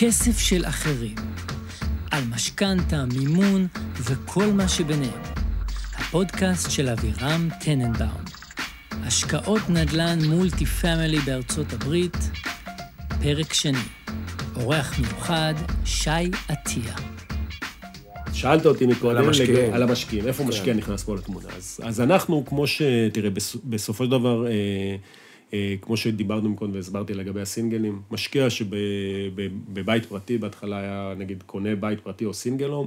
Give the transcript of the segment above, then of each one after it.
כסף של אחרים, על משכנתה, מימון וכל מה שביניהם. הפודקאסט של אבירם טננבאום. השקעות נדל"ן מולטי פמילי בארצות הברית, פרק שני. אורח מיוחד, שי עטיה. שאלת אותי מקודם על המשקיעים. לג- על המשקיעים, איפה כן. משקיע נכנס פה לתמונה. אז, אז אנחנו, כמו ש... תראה, בס, בסופו של דבר, אה, כמו שדיברנו מקודם והסברתי לגבי הסינגלים, משקיע שבבית פרטי, בהתחלה היה, נגיד, קונה בית פרטי או single home,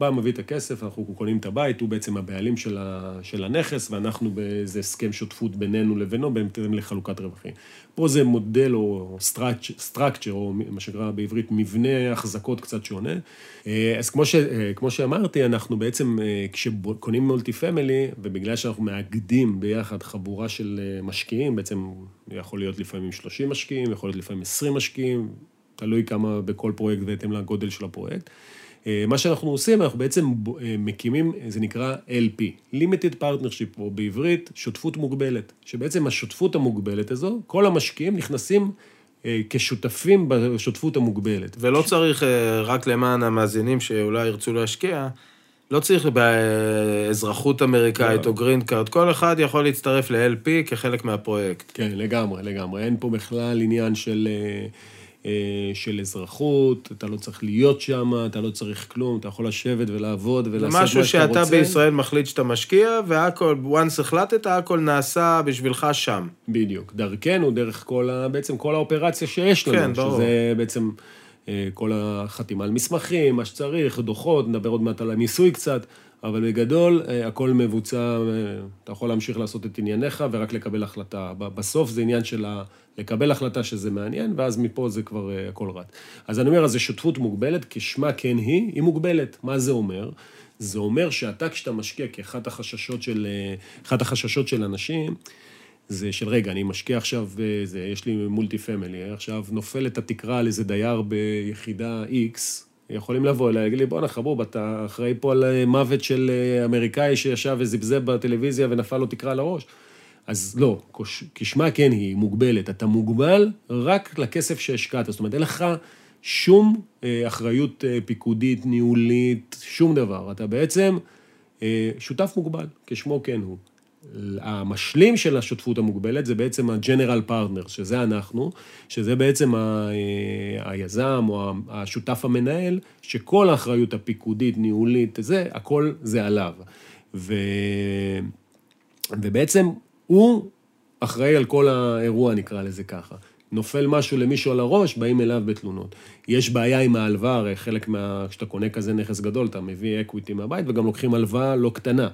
בא, מביא את הכסף, אנחנו קונים את הבית, הוא בעצם הבעלים של, ה, של הנכס, ואנחנו באיזה הסכם שותפות בינינו לבינו, בהתאם לחלוקת רווחים. פה זה מודל או structure, או מה שנקרא בעברית מבנה החזקות קצת שונה. אה, אז כמו, ש, אה, כמו שאמרתי, אנחנו בעצם, אה, כשקונים multi family, ובגלל שאנחנו מאגדים ביחד חבורה של משקיעים, בעצם יכול להיות לפעמים 30 משקיעים, יכול להיות לפעמים 20 משקיעים, תלוי כמה בכל פרויקט בהתאם לגודל של הפרויקט. אה, מה שאנחנו עושים, אנחנו בעצם אה, מקימים, זה נקרא LP, Limited Partnership, או בעברית, שותפות מוגבלת. שבעצם השותפות המוגבלת הזו, כל המשקיעים נכנסים אה, כשותפים בשותפות המוגבלת. ולא צריך, אה, רק למען המאזינים שאולי ירצו להשקיע, לא צריך באזרחות אמריקאית לא. או green card, כל אחד יכול להצטרף ל-LP כחלק מהפרויקט. כן, לגמרי, לגמרי. אין פה בכלל עניין של, אה, אה, של אזרחות, אתה לא צריך להיות שם, אתה לא צריך כלום, אתה יכול לשבת ולעבוד ולעשות מה משהו שאתה שאתה רוצה. בישראל מחליט שאתה משקיע, והכל, once החלטת, הכל נעשה בשבילך שם. בדיוק. דרכנו, דרך כל ה... בעצם כל האופרציה שיש לנו. כן, ברור. שזה בעצם אה, כל החתימה על מסמכים, מה שצריך, דוחות, נדבר עוד מעט על המיסוי קצת, אבל בגדול, אה, הכל מבוצע, אה, אתה יכול להמשיך לעשות את ענייניך ורק לקבל החלטה. בסוף זה עניין של. לקבל החלטה שזה מעניין, ואז מפה זה כבר אה, הכל רץ. אז אני אומר, אז זה שותפות מוגבלת, כשמה כן היא, היא מוגבלת. מה זה אומר? זה אומר שאתה, כשאתה משקיע, כי אחת החששות של, אחת החששות של אנשים, זה של רגע, אני משקיע עכשיו, זה, יש לי מולטי פמילי, עכשיו נופלת התקרה על איזה דייר ביחידה X, יכולים לבוא אליי, להגיד לי, בואנה חבוב, אתה אחראי פה על אה, מוות של אה, אמריקאי שישב וזבזב בטלוויזיה ונפל לו תקרה על הראש. אז לא, כשמה כן היא, מוגבלת. אתה מוגבל רק לכסף שהשקעת, זאת אומרת, אין לך שום אה, אחריות פיקודית, ניהולית, שום דבר. אתה בעצם שותף מוגבל, כשמו כן הוא. המשלים של השותפות המוגבלת זה בעצם ה-General Partner, שזה אנחנו, שזה בעצם ה- אה, היזם או השותף המנהל, שכל האחריות הפיקודית, ניהולית, זה, הכל זה עליו. ו... ובעצם הוא אחראי על כל האירוע, נקרא לזה ככה. נופל משהו למישהו על הראש, באים אליו בתלונות. יש בעיה עם ההלוואה, הרי חלק מה... כשאתה קונה כזה נכס גדול, אתה מביא equity מהבית, וגם לוקחים הלוואה לא קטנה.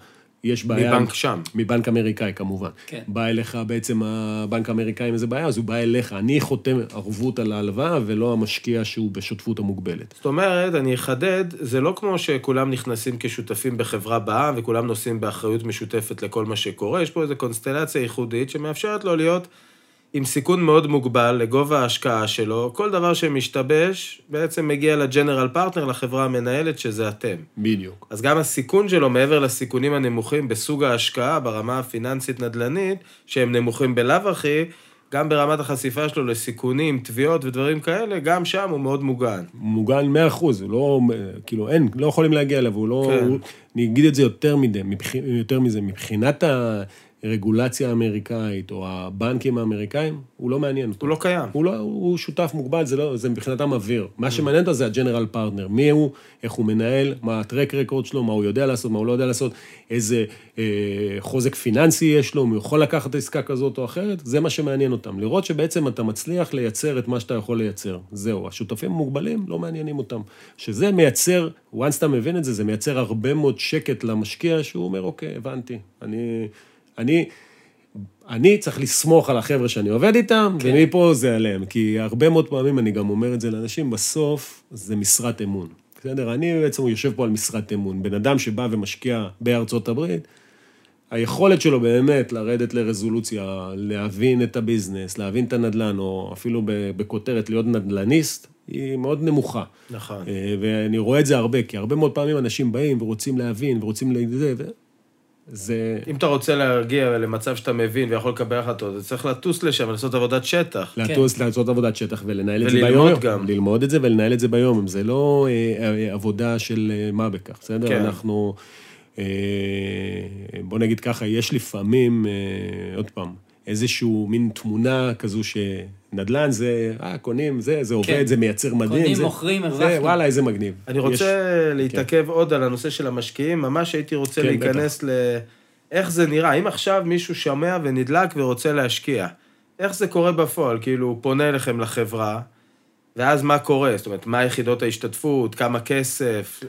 יש בעיה... מבנק שם. מבנק אמריקאי, כמובן. כן. בא אליך בעצם הבנק האמריקאי עם איזה בעיה, אז הוא בא אליך. אני חותם ערבות על ההלוואה, ולא המשקיע שהוא בשותפות המוגבלת. זאת אומרת, אני אחדד, זה לא כמו שכולם נכנסים כשותפים בחברה בע"מ וכולם נושאים באחריות משותפת לכל מה שקורה, יש פה איזו קונסטלציה ייחודית שמאפשרת לו להיות עם סיכון מאוד מוגבל לגובה ההשקעה שלו, כל דבר שמשתבש בעצם מגיע לג'נרל פרטנר, לחברה המנהלת, שזה אתם. בדיוק. אז גם הסיכון שלו, מעבר לסיכונים הנמוכים בסוג ההשקעה, ברמה הפיננסית-נדל"נית, שהם נמוכים בלאו הכי, גם ברמת החשיפה שלו לסיכונים, תביעות ודברים כאלה, גם שם הוא מאוד מוגן. מוגן 100 אחוז, הוא לא, כאילו, אין, לא יכולים להגיע אליו, הוא לא, כן. הוא, אני אגיד את זה יותר מדי, מבח, יותר מזה, מבחינת הרגולציה האמריקאית, או הבנקים האמריקאים, הוא לא מעניין אותו. הוא לא קיים. הוא לא, הוא שותף מוגבל, זה לא, זה מבחינתם אוויר. מה שמעניין אותו זה הג'נרל פרטנר, מי הוא, איך הוא מנהל, מה הטרק רקורד שלו, מה הוא יודע לעשות, מה הוא לא יודע לעשות, איזה אה, חוזק פיננסי יש לו, אם הוא יכול לקחת עסקה כזאת או אחרת, זה מה שמעניין אותם. לראות שבעצם אתה מצליח לייצר את מה שאתה יכול לייצר. זהו, השותפים המוגבלים לא מעניינים אותם. שזה מייצר, once אתה מבין את זה, זה מייצר הרבה מאוד שקט למשקיע, שהוא אומר, אוקיי, הבנתי, אני... אני אני צריך לסמוך על החבר'ה שאני עובד איתם, כן. ומפה זה עליהם. כי הרבה מאוד פעמים, אני גם אומר את זה לאנשים, בסוף זה משרת אמון. בסדר? אני בעצם יושב פה על משרת אמון. בן אדם שבא ומשקיע בארצות הברית, היכולת שלו באמת לרדת לרזולוציה, להבין את הביזנס, להבין את הנדל"ן, או אפילו בכותרת להיות נדל"ניסט, היא מאוד נמוכה. נכון. אה, ואני רואה את זה הרבה, כי הרבה מאוד פעמים אנשים באים ורוצים להבין ורוצים לזה, ו... זה... אם אתה רוצה להגיע למצב שאתה מבין ויכול לקבל החלטות, אז צריך לטוס לשם, לעשות עבודת שטח. לטוס, לעשות עבודת שטח ולנהל את זה וללמוד ביום. גם. ללמוד את זה ולנהל את זה ביום. זה לא אה, אה, עבודה של אה, מה בכך, בסדר? כן. אנחנו, אה, בוא נגיד ככה, יש לפעמים, אה, עוד פעם, איזשהו מין תמונה כזו שנדל"ן זה, אה, קונים, זה, זה עובד, כן. זה מייצר מדהים. קונים, זה, מוכרים, זה, הרווחנו. וואלה, איזה מגניב. אני יש- רוצה להתעכב עוד על הנושא של המשקיעים, ממש הייתי רוצה כן, להיכנס ל... איך זה נראה, אם עכשיו מישהו שומע ונדלק ורוצה להשקיע, איך זה קורה בפועל? כאילו, הוא פונה אליכם לחברה, ואז מה קורה? זאת אומרת, מה יחידות ההשתתפות, כמה כסף?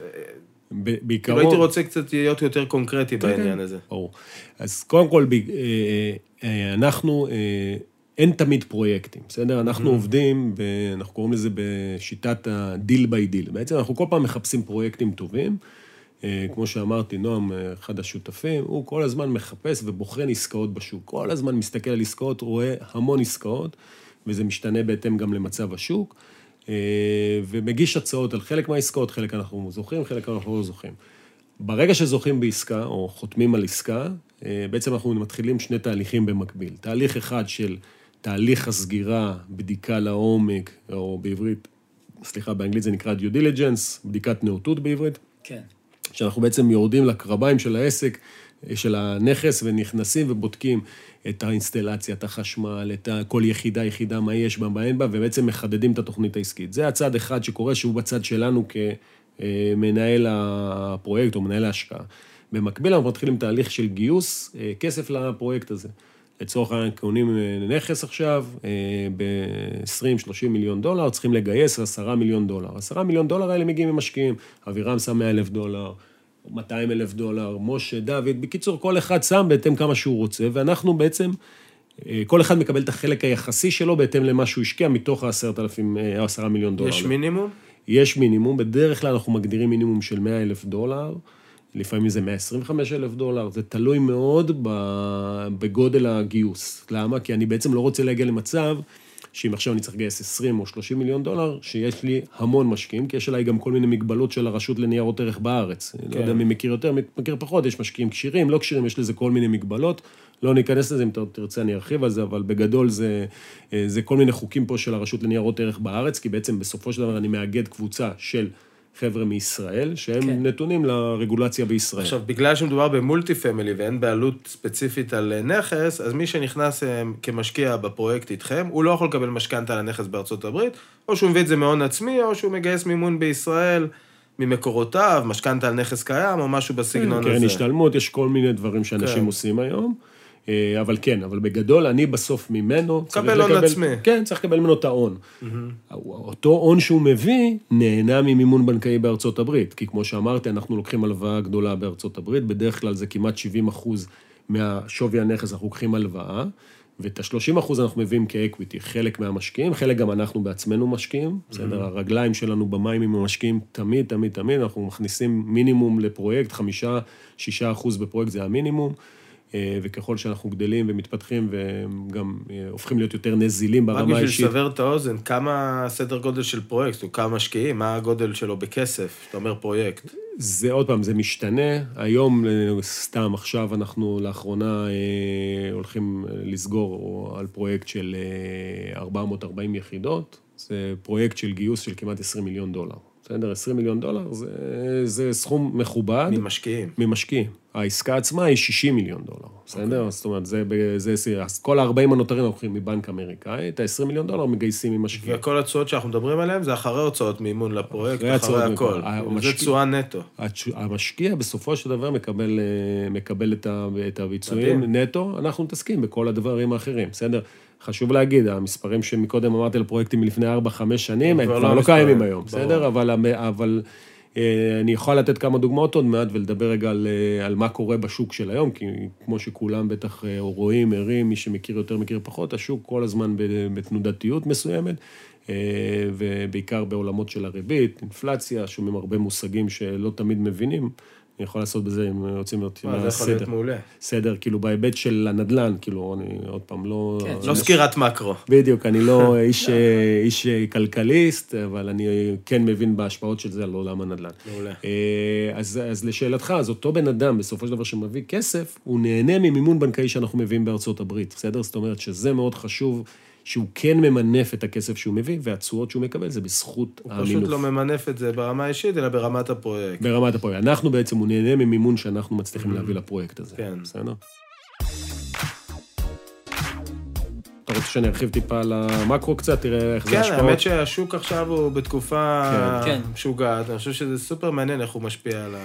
כאילו, בעיקרון... הייתי רוצה קצת להיות יותר קונקרטי כן, בעניין כן, הזה. ברור. אז קודם כל, ב- אה, אה, אנחנו, אה, אין תמיד פרויקטים, בסדר? אנחנו עובדים, ב, אנחנו קוראים לזה בשיטת ה deal by deal. בעצם אנחנו כל פעם מחפשים פרויקטים טובים. כמו שאמרתי, נועם, אחד השותפים, הוא כל הזמן מחפש ובוחן עסקאות בשוק. כל הזמן מסתכל על עסקאות, רואה המון עסקאות, וזה משתנה בהתאם גם למצב השוק. אה, ומגיש הצעות על חלק מהעסקאות, חלק אנחנו זוכים, חלק אנחנו לא זוכים. ברגע שזוכים בעסקה, או חותמים על עסקה, אה, בעצם אנחנו מתחילים שני תהליכים במקביל. תהליך אחד של תהליך הסגירה, בדיקה לעומק, או בעברית, סליחה, באנגלית זה נקרא due diligence, בדיקת נאותות בעברית, כן. שאנחנו בעצם יורדים לקרביים של העסק, אה, של הנכס, ונכנסים ובודקים את האינסטלציה, את החשמל, את כל יחידה יחידה, מה יש בה, מה אין בה, ובעצם מחדדים את התוכנית העסקית. זה הצד אחד שקורה, שהוא בצד שלנו כמנהל הפרויקט או מנהל ההשקעה. במקביל אנחנו מתחילים תהליך של גיוס אה, כסף לפרויקט הזה. לצורך העניין, קונים אה, נכס עכשיו ב-20-30 מיליון דולר, צריכים לגייס 10 מיליון דולר. 10 מיליון דולר האלה מגיעים ממשקיעים. אבירם שם 100 אלף דולר, 200 אלף דולר, משה, דוד, בקיצור, כל אחד שם בהתאם כמה שהוא רוצה, ואנחנו בעצם, אה, כל אחד מקבל את החלק היחסי שלו בהתאם למה שהוא השקיע מתוך ה-10,000, 10 מיליון דולר. יש מינימום? יש מינימום, בדרך כלל אנחנו מגדירים מינימום של 100 אלף דולר, לפעמים זה 125 אלף דולר, זה תלוי מאוד בגודל הגיוס. למה? כי אני בעצם לא רוצה להגיע למצב שאם עכשיו אני צריך לגייס 20 או 30 מיליון דולר, שיש לי המון משקיעים, כי יש עליי גם כל מיני מגבלות של הרשות לניירות ערך בארץ. כן. לא יודע מי מכיר יותר, מי מכיר פחות, יש משקיעים כשירים, לא כשירים, יש לזה כל מיני מגבלות. לא ניכנס לזה, אם אתה תרצה אני ארחיב על זה, אבל בגדול זה, אה, זה כל מיני חוקים פה של הרשות לניירות ערך בארץ, כי בעצם בסופו של דבר אני מאגד קבוצה של חבר'ה מישראל, שהם כן. כן. נתונים לרגולציה בישראל. עכשיו, בגלל שמדובר במולטי פמילי ואין בעלות ספציפית על אה, נכס, אז מי שנכנס אה, כמשקיע בפרויקט איתכם, הוא לא יכול לקבל משכנתה על הנכס בארצות הברית, או שהוא מביא את זה מהון עצמי, או שהוא מגייס מימון בישראל ממקורותיו, משכנתה על נכס קיים, או משהו בסגנון קרן הזה. השתלמות, יש כל מיני דברים שאנשים כן. עושים היום. אה, אבל כן, אבל בגדול, אני בסוף ממנו... קבל הון עצמי. כן, צריך לקבל ממנו את ההון. אותו הון שהוא מביא, נהנה ממימון בנקאי בארצות הברית. כי כמו שאמרתי, אנחנו לוקחים הלוואה גדולה בארצות הברית, בדרך כלל זה כמעט 70 אחוז מהשווי הנכס, אנחנו לוקחים הלוואה, ואת ה-30 אחוז אנחנו מביאים כאקוויטי. חלק מהמשקיעים, חלק גם אנחנו בעצמנו משקיעים, בסדר? הרגליים שלנו במים עם המשקיעים תמיד, תמיד, תמיד, אנחנו מכניסים מינימום לפרויקט, חמישה, שישה אחוז בפרויקט זה המינימום. אה, וככל שאנחנו גדלים ומתפתחים וגם אה, הופכים להיות יותר נזילים רק ברמה בשביל האישית. לסבר את האוזן, כמה סדר גודל של פרויקט, אומרת, כמה משקיעים, מה הגודל שלו בכסף, שאתה אומר פרויקט. זה עוד פעם, זה משתנה. היום, אה, סתם עכשיו, אנחנו לאחרונה אה, הולכים לסגור על פרויקט של אה, 440 יחידות. זה פרויקט של גיוס של כמעט 20 מיליון דולר. בסדר? 20 מיליון דולר זה, זה סכום מכובד. ממשקיעים. ממשקיעים. העסקה עצמה היא 60 מיליון דולר, בסדר? אוקיי. זאת אומרת, זה, זה, זה, אז כל ה-40 הנותרים לוקחים מבנק אמריקאי, את ה-20 מיליון דולר מגייסים ממשקיעים. וכל התשואות שאנחנו מדברים עליהן זה אחרי הוצאות מימון לפרויקט, אחרי אחרי הכל. מימון. זה המשקיע- תשואה נטו. המשקיע בסופו של דבר מקבל, אה, מקבל את, ה, את הביצועים מדהים. נטו, אנחנו מתעסקים בכל הדברים האחרים, בסדר? חשוב להגיד, המספרים שמקודם אמרתי על פרויקטים מלפני 4-5 שנים, הם כבר לא לא קיימים היום, ברור. בסדר? אבל, אבל אה, אני יכול לתת כמה דוגמאות עוד מעט ולדבר רגע על, אה, על מה קורה בשוק של היום, כי כמו שכולם בטח אה, רואים, ערים, מי שמכיר יותר, מכיר פחות, השוק כל הזמן בתנודתיות מסוימת, ובעיקר בעולמות של הריבית, אינפלציה, שומעים הרבה מושגים שלא תמיד מבינים. אני יכול לעשות בזה, אם רוצים אותי וואי, זה יכול להיות סדר. מעולה. סדר, כאילו, בהיבט של הנדל"ן, כאילו, אני עוד פעם לא... כן, לא סקירת מקרו. בדיוק, אני לא איש, אה, איש אה, כלכליסט, אבל אני כן מבין בהשפעות של זה על עולם הנדל"ן. מעולה. אה, אז, אז לשאלתך, אז אותו בן אדם, בסופו של דבר שמביא כסף, הוא נהנה ממימון בנקאי שאנחנו מביאים בארצות הברית, בסדר? זאת אומרת שזה מאוד חשוב, שהוא כן ממנף את הכסף שהוא מביא, והתשואות שהוא מקבל זה בזכות הוא המינוף. פשוט לא ממנף את זה ברמה האישית, אלא ברמת הפרויקט. ברמת הפרויקט. אנחנו בעצם, הוא נהנה ממימון שאנחנו מצליחים להביא לפרויקט הזה. כן. בסדר? אתה רוצה שאני ארחיב טיפה על המקרו קצת? תראה איך זה כן, השפעות? האמת שהשוק עכשיו הוא בתקופה כן. כן. משוגעת, אני חושב שזה סופר מעניין איך הוא משפיע על ה-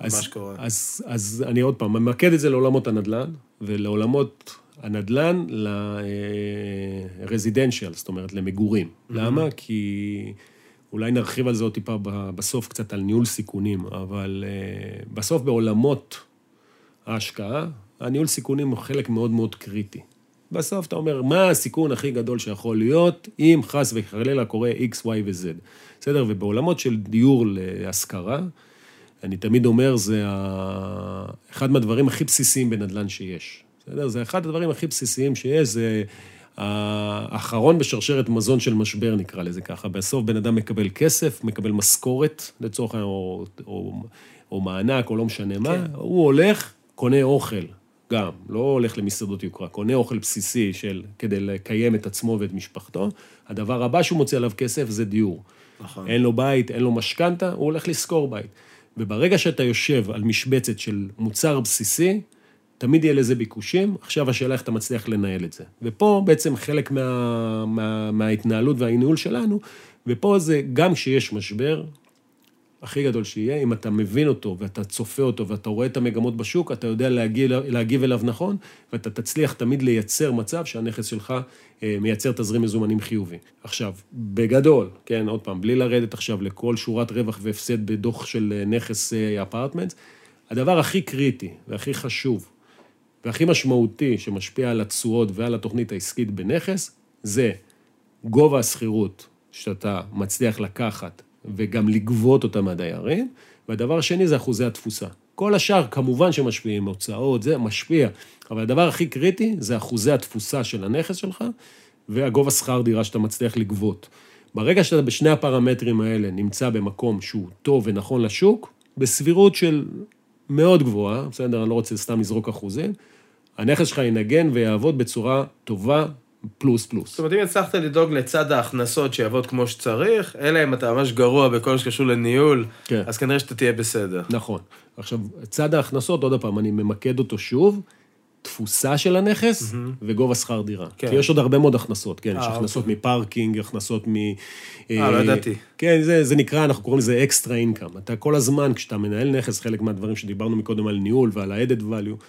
מה אז, שקורה. אז, אז אני עוד פעם ממקד את זה לעולמות הנדל"ן, ולעולמות הנדל"ן ל-residential, זאת אומרת, למגורים. למה? כי אולי נרחיב על זה עוד טיפה בסוף קצת על ניהול סיכונים, אבל אה, בסוף בעולמות ההשקעה, הניהול סיכונים הוא חלק מאוד מאוד קריטי. בסוף אתה אומר, מה הסיכון הכי גדול שיכול להיות אם חס וחלילה קורה X, Y ו-Z. בסדר? ובעולמות של דיור להשכרה, אני תמיד אומר, זה ה... אחד מהדברים הכי בסיסיים בנדל"ן שיש. בסדר? זה אחד הדברים הכי בסיסיים שיש, זה האחרון בשרשרת מזון של משבר, נקרא לזה ככה. בסוף בן אדם מקבל כסף, מקבל משכורת, לצורך העניין, או, או, או מענק, או לא משנה מה, כן. הוא הולך, קונה אוכל. גם, לא הולך למסעדות יוקרה, קונה אוכל בסיסי של, כדי לקיים את עצמו ואת משפחתו. הדבר הבא שהוא מוציא עליו כסף זה דיור. נכון. אין לו בית, אין לו משכנתה, הוא הולך לשכור בית. וברגע שאתה יושב על משבצת של מוצר בסיסי, תמיד יהיה לזה ביקושים, עכשיו השאלה איך אתה מצליח לנהל את זה. ופה בעצם חלק מה, מה, מההתנהלות והניהול שלנו, ופה זה גם כשיש משבר, הכי גדול שיהיה, אם אתה מבין אותו ואתה צופה אותו ואתה רואה את המגמות בשוק, אתה יודע להגיב, להגיב אליו נכון, ואתה תצליח תמיד לייצר מצב שהנכס שלך אה, מייצר תזרים מזומנים חיובי. עכשיו, בגדול, כן, עוד פעם, בלי לרדת עכשיו לכל שורת רווח והפסד בדוח של אה, נכס אפרטמנטס, הדבר הכי קריטי והכי חשוב והכי משמעותי שמשפיע על התשואות ועל התוכנית העסקית בנכס, זה גובה השכירות שאתה מצליח לקחת וגם לגבות אותה מהדיירים, והדבר השני זה אחוזי התפוסה. כל השאר כמובן שמשפיעים, הוצאות, זה משפיע, אבל הדבר הכי קריטי זה אחוזי התפוסה של הנכס שלך והגובה שכר דירה שאתה מצליח לגבות. ברגע שאתה בשני הפרמטרים האלה נמצא במקום שהוא טוב ונכון לשוק, בסבירות של מאוד גבוהה, בסדר, אני לא רוצה סתם לזרוק אחוזים, הנכס שלך ינגן ויעבוד בצורה טובה, פלוס פלוס. זאת אומרת, אם הצלחת לדאוג לצד ההכנסות שיעבוד כמו שצריך, אלא אם אתה ממש גרוע בכל שקשור לניהול, כן. אז כנראה שאתה תהיה בסדר. נכון. עכשיו, צד ההכנסות, עוד פעם, אני ממקד אותו שוב, תפוסה של הנכס וגובה שכר דירה. כן. כי יש עוד הרבה מאוד הכנסות, כן, יש אה, הכנסות מ parking, הכנסות מ... אה, לא ידעתי. כן, זה, זה נקרא, אנחנו קוראים לזה extra income. אתה כל הזמן, כשאתה מנהל נכס, חלק מהדברים שדיברנו מקודם על ניהול ועל ה-added value,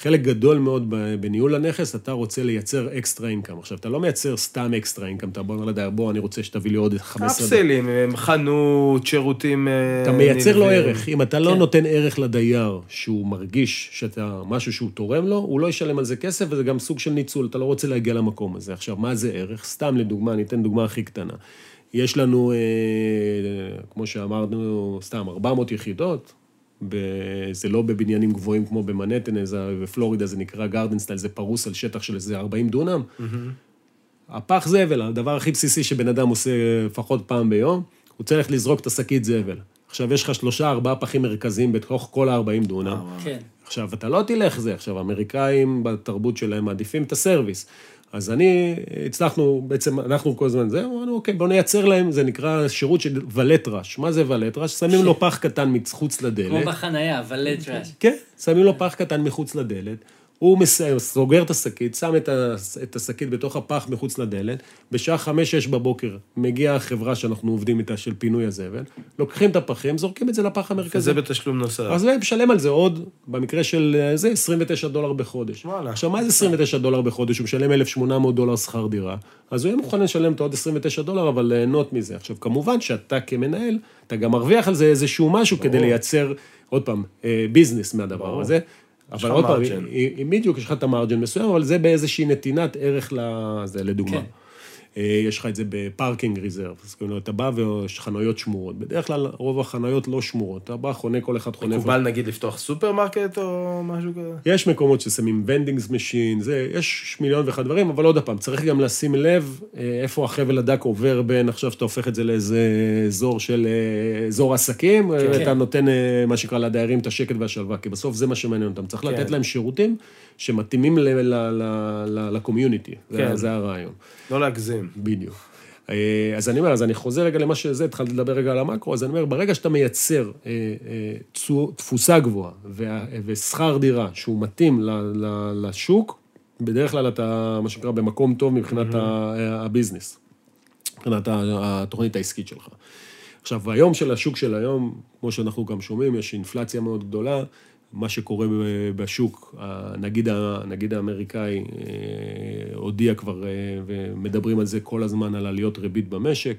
חלק גדול מאוד בניהול הנכס, אתה רוצה לייצר extra income. עכשיו, אתה לא מייצר סתם extra income, אתה אומר לדייר, בוא, אני רוצה שתביא לי עוד 15 דקות. אפסלים, חנות, שירותים... אה, אתה מייצר לו. ערך. אם אתה לא כן. נותן ערך לדייר, שהוא מרגיש שאתה, משהו שהוא תורם לו, הוא לא ישלם על זה כסף, וזה גם סוג של ניצול, אתה לא רוצה להגיע למקום הזה. עכשיו, מה זה ערך? סתם לדוגמה, אני אתן דוגמה הכי קטנה. יש לנו, אה, כמו שאמרנו, סתם 400 יחידות, ב... זה לא בבניינים גבוהים כמו במנהטן, איזה- בפלורידה זה נקרא גרדן סטייל, זה פרוס על שטח של איזה 40 דונם. הפח זבל, הדבר הכי בסיסי שבן אדם עושה לפחות פעם ביום, הוא צריך לזרוק את השקית זבל. עכשיו, יש לך שלושה, ארבעה פחים מרכזיים בתוך כל ה-40 דונם. כן. עכשיו, אתה לא תלך זה. עכשיו, האמריקאים בתרבות שלהם מעדיפים את הסרוויס. אז אני, הצלחנו, בעצם, אנחנו כל הזמן זה, אמרנו, אוקיי, בואו נייצר להם, זה נקרא שירות של ולט רש. מה זה ולט רש? שמים לו פח קטן מחוץ לדלת. כמו בחנייה, אבל טראש. כן, שמים לו פח קטן מחוץ לדלת, הוא מסיים, סוגר את השקית, שם את ה- את השקית בתוך הפח מחוץ לדלת, בשעה חמש-שש בבוקר מגיעה החברה שאנחנו עובדים איתה של פינוי הזבל, לוקחים את הפחים, זורקים את זה לפח המרכזי. וזה בתשלום נוסף. אז הוא משלם על זה עוד, במקרה של אה, זה, 29 דולר בחודש. וואלה. עכשיו, מה זה 29 דולר בחודש? הוא משלם 1,800 דולר שכר דירה, אז הוא יהיה מוכן לשלם את העוד 29 דולר, אבל ליהנות מזה. עכשיו, כמובן שאתה כמנהל, אתה גם מרוויח על זה איזשהו משהו כדי לייצר, עוד פעם, אה, business מהדבר ברור. הזה. אבל עוד פעם, אם בדיוק יש לך את ה margin מסוים, אבל זה באיזושהי נתינת ערך לזה, לדוגמה. כן. אה, יש לך את זה ב parking reserved, אז כאילו אתה בא ויש חניות שמורות. בדרך כלל רוב החניות לא שמורות, אתה בא, חונה, כל אחד חונה. מקובל נגיד לפתוח סופרמרקט או משהו כזה? יש מקומות ששמים vending machine, זה, יש מיליון ואחד דברים, אבל עוד פעם, צריך גם לשים לב אה, איפה החבל הדק עובר בין עכשיו שאתה הופך את זה לאיזה אזור של, אה, אזור עסקים, כן. ואתה נותן, אה, מה שנקרא, לדיירים את השקט והשלווה, כי בסוף זה מה שמעניין אותם. צריך כן. לתת להם שירותים שמתאימים לקומיוניטי, כן. זה, הרעיון. לא להגזים. בדיוק. אה, אז אני אומר, אז אני חוזר רגע למה שזה, התחלתי לדבר רגע על המקרו, אז אני אומר, ברגע שאתה מייצר אה, אה, תפוסה גבוהה וה- ושכר דירה שהוא מתאים לשוק, בדרך כלל אתה, מה שנקרא, במקום טוב מבחינת ה- הביזנס, מבחינת התוכנית העסקית שלך. עכשיו, היום של השוק של היום, כמו שאנחנו גם שומעים, יש אינפלציה מאוד גדולה. מה שקורה בשוק, הנגיד, הנגיד האמריקאי אה, הודיע כבר, אה, ומדברים על זה כל הזמן, על עליות ריבית במשק.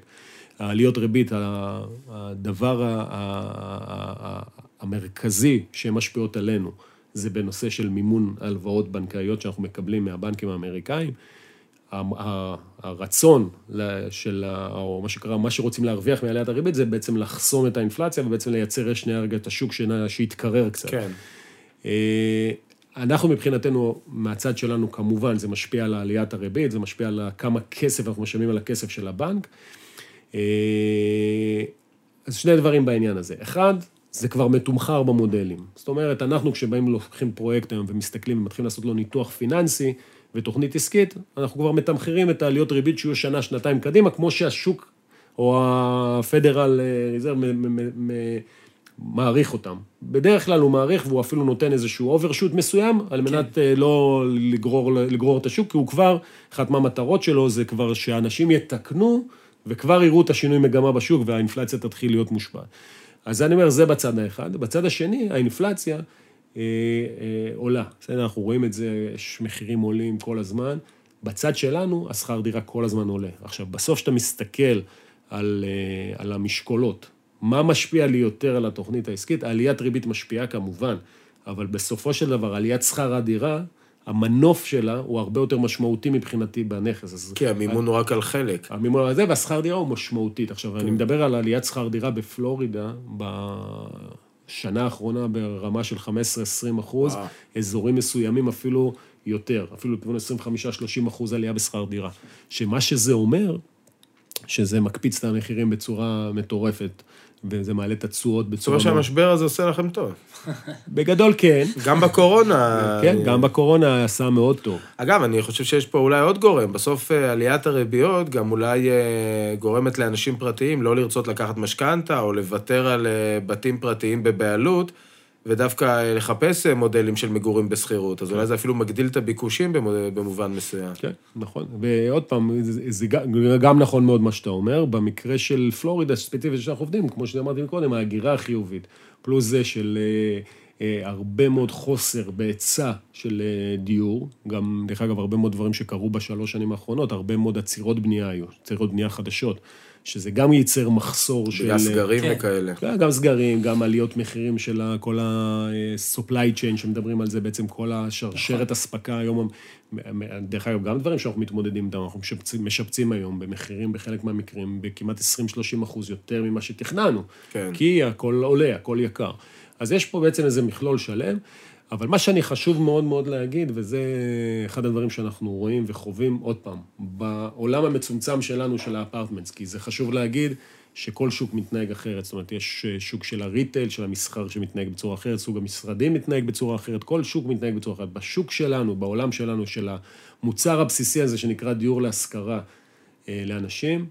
העליות ריבית, הדבר המרכזי שמשפיעות עלינו, זה בנושא של מימון הלוואות בנקאיות שאנחנו מקבלים מהבנקים האמריקאים. הרצון של, או מה שקרה, מה שרוצים להרוויח מעליית הריבית, זה בעצם לחסום את האינפלציה ובעצם לייצר שנייה רגע את השוק שיתקרר קצת. כן. אה, אנחנו מבחינתנו, מהצד שלנו, כמובן, זה משפיע על עליית הריבית, זה משפיע על כמה כסף אנחנו משלמים על הכסף של הבנק. אה, אז שני דברים בעניין הזה. אחד, זה כבר מתומחר במודלים. זאת אומרת, אנחנו כשבאים לוקחים פרויקט היום ומסתכלים ומתחילים לעשות לו ניתוח פיננסי ותוכנית עסקית, אנחנו כבר מתמחרים את העליות ריבית שיהיו שנה, שנתיים קדימה, כמו שהשוק או הפדרל ריזרב מעריך אותם. בדרך כלל הוא מעריך והוא אפילו נותן איזשהו אוברשוט מסוים, על מנת כן. לא לגרור, לגרור את השוק, כי הוא כבר, אחת מהמטרות שלו זה כבר שאנשים יתקנו וכבר יראו את השינוי מגמה בשוק והאינפלציה תתחיל להיות מושפעת. אז אני אומר, זה בצד האחד. בצד השני, האינפלציה אה, אה, עולה. בסדר, אנחנו רואים את זה, יש מחירים עולים כל הזמן. בצד שלנו, השכר דירה כל הזמן עולה. עכשיו, בסוף כשאתה מסתכל על, אה, על המשקולות, מה משפיע לי יותר על התוכנית העסקית? עליית ריבית משפיעה כמובן, אבל בסופו של דבר, עליית שכר הדירה, המנוף שלה הוא הרבה יותר משמעותי מבחינתי בנכס. אז כי המימון הוא רק על חלק. המימון הזה, והשכר דירה הוא משמעותית. עכשיו, כן. אני מדבר על עליית שכר דירה בפלורידה, בשנה האחרונה ברמה של 15-20 אחוז, וואו. אזורים מסוימים אפילו יותר, אפילו לכיוון 25-30 אחוז עלייה בשכר דירה. שמה שזה אומר, שזה מקפיץ את המחירים בצורה מטורפת, וזה מעלה את התשואות זאת בצורה... אומרת שהמשבר הזה עושה לכם טוב. בגדול כן. גם בקורונה. כן, גם בקורונה עשה מאוד טוב. אגב, אני חושב שיש פה אולי עוד גורם. בסוף אה, עליית הריביות גם אולי אה, גורמת לאנשים פרטיים לא לרצות לקחת משכנתה, או לוותר על אה, בתים פרטיים בבעלות, ודווקא אה, לחפש אה, מודלים של מגורים בשכירות. אז אולי זה אפילו מגדיל את הביקושים במו- במובן מסוים. כן, נכון. ועוד פעם, זה, גם- נכון מאוד מה שאתה אומר. במקרה של פלורידה ספציפית שאנחנו עובדים, כמו שאמרתי קודם, ההגירה החיובית, פלוס זה של אה, הרבה מאוד חוסר בהיצע של דיור, גם, דרך אגב, הרבה מאוד דברים שקרו בשלוש שנים האחרונות, הרבה מאוד עצירות בנייה היו, עצירות בנייה חדשות, שזה גם ייצר מחסור של... בגלל סגרים כן. וכאלה. כן, גם סגרים, גם עליות מחירים של כל ה-supply chain שמדברים על זה, בעצם כל השרשרת אספקה היום, דרך אגב, גם דברים שאנחנו מתמודדים איתם, אנחנו משפצים, משפצים היום במחירים בחלק מהמקרים בכמעט 20-30 אחוז יותר ממה שתכננו, כן. כי הכל עולה, הכל יקר. אז יש פה בעצם איזה מכלול שלם, אבל מה שאני חשוב מאוד מאוד להגיד, וזה אחד הדברים שאנחנו רואים וחווים, עוד פעם, בעולם המצומצם שלנו, של האפרטמנטס, כי זה חשוב להגיד שכל שוק מתנהג אחרת, זאת אומרת, יש אה, שוק של הריטייל, של המסחר שמתנהג בצורה אחרת, סוג המשרדים מתנהג בצורה אחרת, כל שוק מתנהג בצורה אחרת. בשוק שלנו, בעולם שלנו, של המוצר הבסיסי הזה שנקרא דיור להשכרה אה, לאנשים,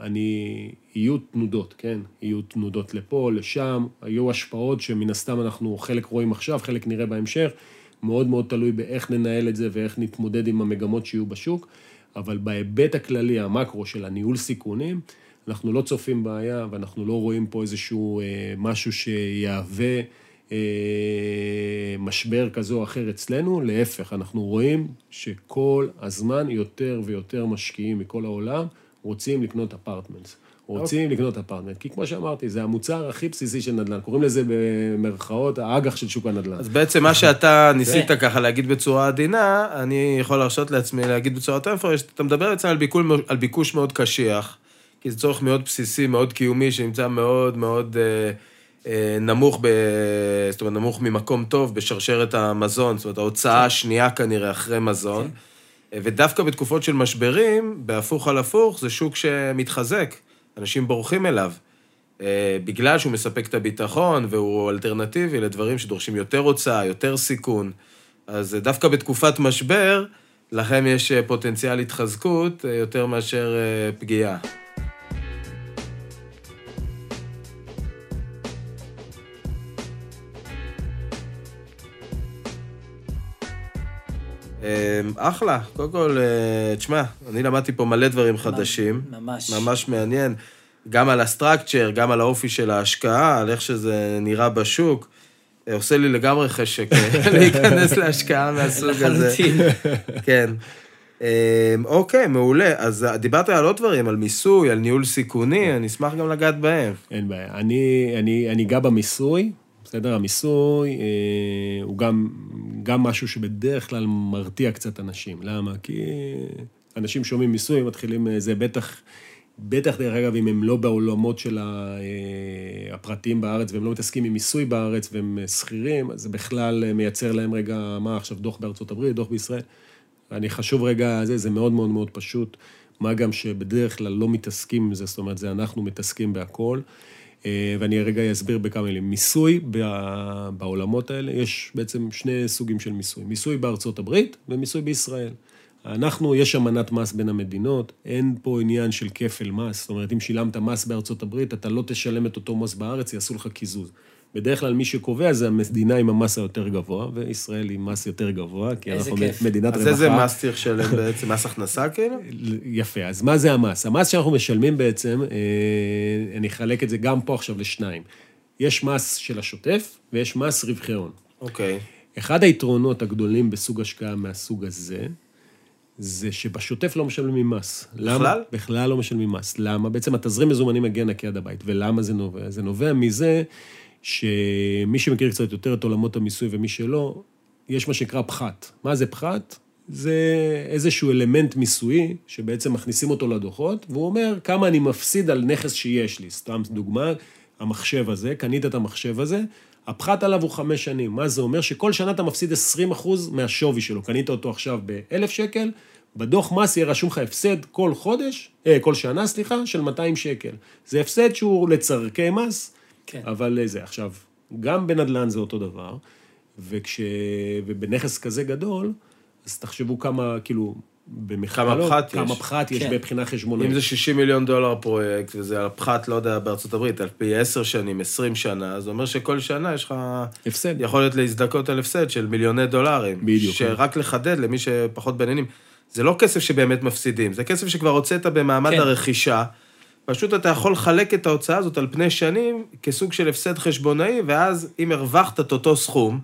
אני, יהיו תנודות, כן? יהיו תנודות לפה, לשם, היו השפעות שמן הסתם אנחנו חלק רואים עכשיו, חלק נראה בהמשך, מאוד מאוד תלוי באיך ננהל את זה ואיך נתמודד עם המגמות שיהיו בשוק, אבל בהיבט הכללי, המקרו של הניהול סיכונים, אנחנו לא צופים בעיה ואנחנו לא רואים פה איזשהו אה, משהו שיהווה אה, משבר כזה או אחר אצלנו, להפך, אנחנו רואים שכל הזמן יותר ויותר משקיעים מכל העולם רוצים לקנות אפרטמנטס. רוצים לקנות אפרטמנט. כי כמו שאמרתי, זה המוצר הכי בסיסי של נדל"ן. קוראים לזה במרכאות האג"ח של שוק הנדל"ן. אז בעצם מה שאתה ניסית ככה להגיד בצורה עדינה, אני יכול להרשות לעצמי להגיד בצורה יותר מפורשת, אתה מדבר בעצם על, ביקול, על ביקוש מאוד קשיח, כי זה צורך מאוד בסיסי, מאוד קיומי, שנמצא מאוד מאוד אה, אה, נמוך, ב, זאת אומרת, נמוך ממקום טוב בשרשרת המזון, זאת אומרת, ההוצאה השנייה כנראה אחרי מזון. אה, ודווקא בתקופות של משברים, בהפוך על הפוך, זה שוק שמתחזק, אנשים בורחים אליו. אה, בגלל שהוא מספק את הביטחון והוא אלטרנטיבי לדברים שדורשים יותר הוצאה, יותר סיכון. אז דווקא בתקופת משבר, לכם יש אה, פוטנציאל התחזקות אה, יותר מאשר פגיעה. אחלה, קודם כל, אה, תשמע, אני למדתי פה מלא דברים חדשים. ממש. ממש מעניין. גם על הסטרקצ'ר, גם על האופי של ההשקעה, על איך שזה נראה בשוק. אה, עושה לי לגמרי חשק אה, להיכנס להשקעה מהסוג הזה. לחלוטין. כן. אה, אוקיי, מעולה. אז דיברת על עוד דברים, על מיסוי, על ניהול סיכוני, אני אשמח גם לגעת בהם. אין בעיה. אני, אגע במיסוי, בסדר? המיסוי אה, הוא גם, גם משהו שבדרך כלל מרתיע קצת אנשים. למה? כי אנשים שומעים מיסוי, מתחילים, אה, זה בטח, בטח דרך אגב, אם הם לא בעולמות של אה, הפרטיים בארץ, והם לא מתעסקים עם מיסוי בארץ, והם אה, שכירים, אז זה בכלל מייצר להם רגע, מה עכשיו, דוח בארצות הברית, דוח בישראל. אני חשוב רגע, זה, זה מאוד מאוד מאוד פשוט, מה גם שבדרך כלל לא מתעסקים עם זה, זאת אומרת, זה אנחנו מתעסקים בהכל. אה, ואני רגע אסביר בכמה מילים. מיסוי בעולמות האלה, יש בעצם שני סוגים של מיסוי. מיסוי בארצות הברית ומיסוי בישראל. אנחנו, יש אמנת מס בין המדינות, אין פה עניין של כפל מס. זאת אומרת, אם שילמת מס בארצות הברית, אתה לא תשלם את אותו מס בארץ, יעשו לך קיזוז. בדרך כלל מי שקובע זה המדינה עם המס היותר גבוה, וישראל עם מס יותר גבוה, כי אנחנו כיף. מדינת אז רווחה. איזה מס צריך לשלם בעצם? מס הכנסה כאילו? יפה, אז מה זה המס? המס שאנחנו משלמים בעצם, אה, אני אחלק את זה גם פה עכשיו לשניים. יש מס של השוטף ויש מס רווחי הון. אוקיי. אחד היתרונות הגדולים בסוג השקעה מהסוג הזה, זה שבשוטף לא משלמים מס. למה? בכלל? בכלל לא משלמים מס. למה? בעצם התזרים מזומנים מגיע נקי עד הבית. ולמה זה נובע? זה נובע מזה שמי שמכיר קצת יותר את עולמות המיסוי ומי שלא, יש מה שנקרא פחת. מה זה פחת? זה איזשהו אלמנט מיסויי, שבעצם מכניסים אותו לדוחות, והוא אומר כמה אני מפסיד על נכס שיש לי. סתם דוגמה, המחשב הזה, קנית את המחשב הזה, הפחת עליו הוא חמש שנים. מה זה אומר? שכל שנה אתה מפסיד 20 אחוז מהשווי שלו. קנית אותו עכשיו ב-1,000 שקל, בדוח מס יהיה רשום לך הפסד כל חודש, אה, כל שנה, סליחה, של 200 שקל. זה הפסד שהוא לצורכי מס, כן. אבל זה. עכשיו, גם בנדל"ן זה אותו דבר, וכש... ובנכס כזה גדול, אז תחשבו כמה, כאילו, במכללות, פחת יש. כמה פחת יש כן. מבחינה חשבונאית. אם זה 60 מיליון דולר פרויקט, וזה על פחת, לא יודע, בארצות הברית, על פי 10 שנים, 20 שנה, זה אומר שכל שנה יש לך הפסד. יכולת להזדכות על הפסד של מיליוני דולרים. בדיוק. שרק לחדד למי שפחות בעניינים, זה לא כסף שבאמת מפסידים, זה כסף שכבר הוצאת במעמד כן. הרכישה. פשוט אתה יכול לחלק את ההוצאה הזאת על פני שנים כסוג של הפסד חשבונאי, ואז אם הרווחת את אותו סכום,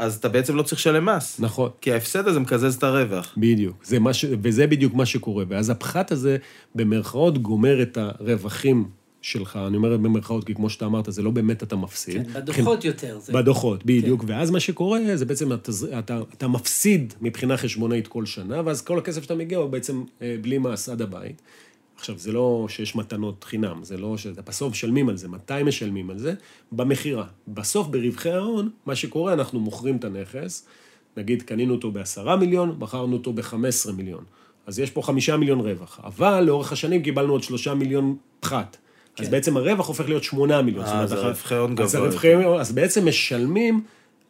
אז אתה בעצם לא צריך לשלם מס. נכון. כי ההפסד הזה מקזז את הרווח. בדיוק. זה מה ש... וזה בדיוק מה שקורה. ואז הפחת הזה, במרכאות, גומר את הרווחים שלך. אני אומר במרכאות, כי כמו שאתה אמרת, זה לא באמת אתה מפסיד. כן, בדוחות יותר. זה- בדוחות, בדיוק. ואז מה שקורה, זה בעצם, התז... אתה, אתה מפסיד מבחינה חשבונאית כל שנה, ואז כל הכסף שאתה מגיע הוא בעצם אה, בלי מס עד הבית. עכשיו, זה לא שיש מתנות חינם, זה לא שאתה בסוף משלמים על זה. מתי משלמים על זה? במכירה. בסוף, ברווחי ההון, מה שקורה, אנחנו מוכרים את הנכס, נגיד קנינו אותו בעשרה מיליון, מכרנו אותו ב-15 מיליון. אז יש פה חמישה מיליון רווח. אבל לאורך השנים קיבלנו עוד שלושה מיליון פחת. אז כן. בעצם הרווח הופך להיות שמונה מיליון. אה, אז הרווחי הון אז גבוה אז בעצם משלמים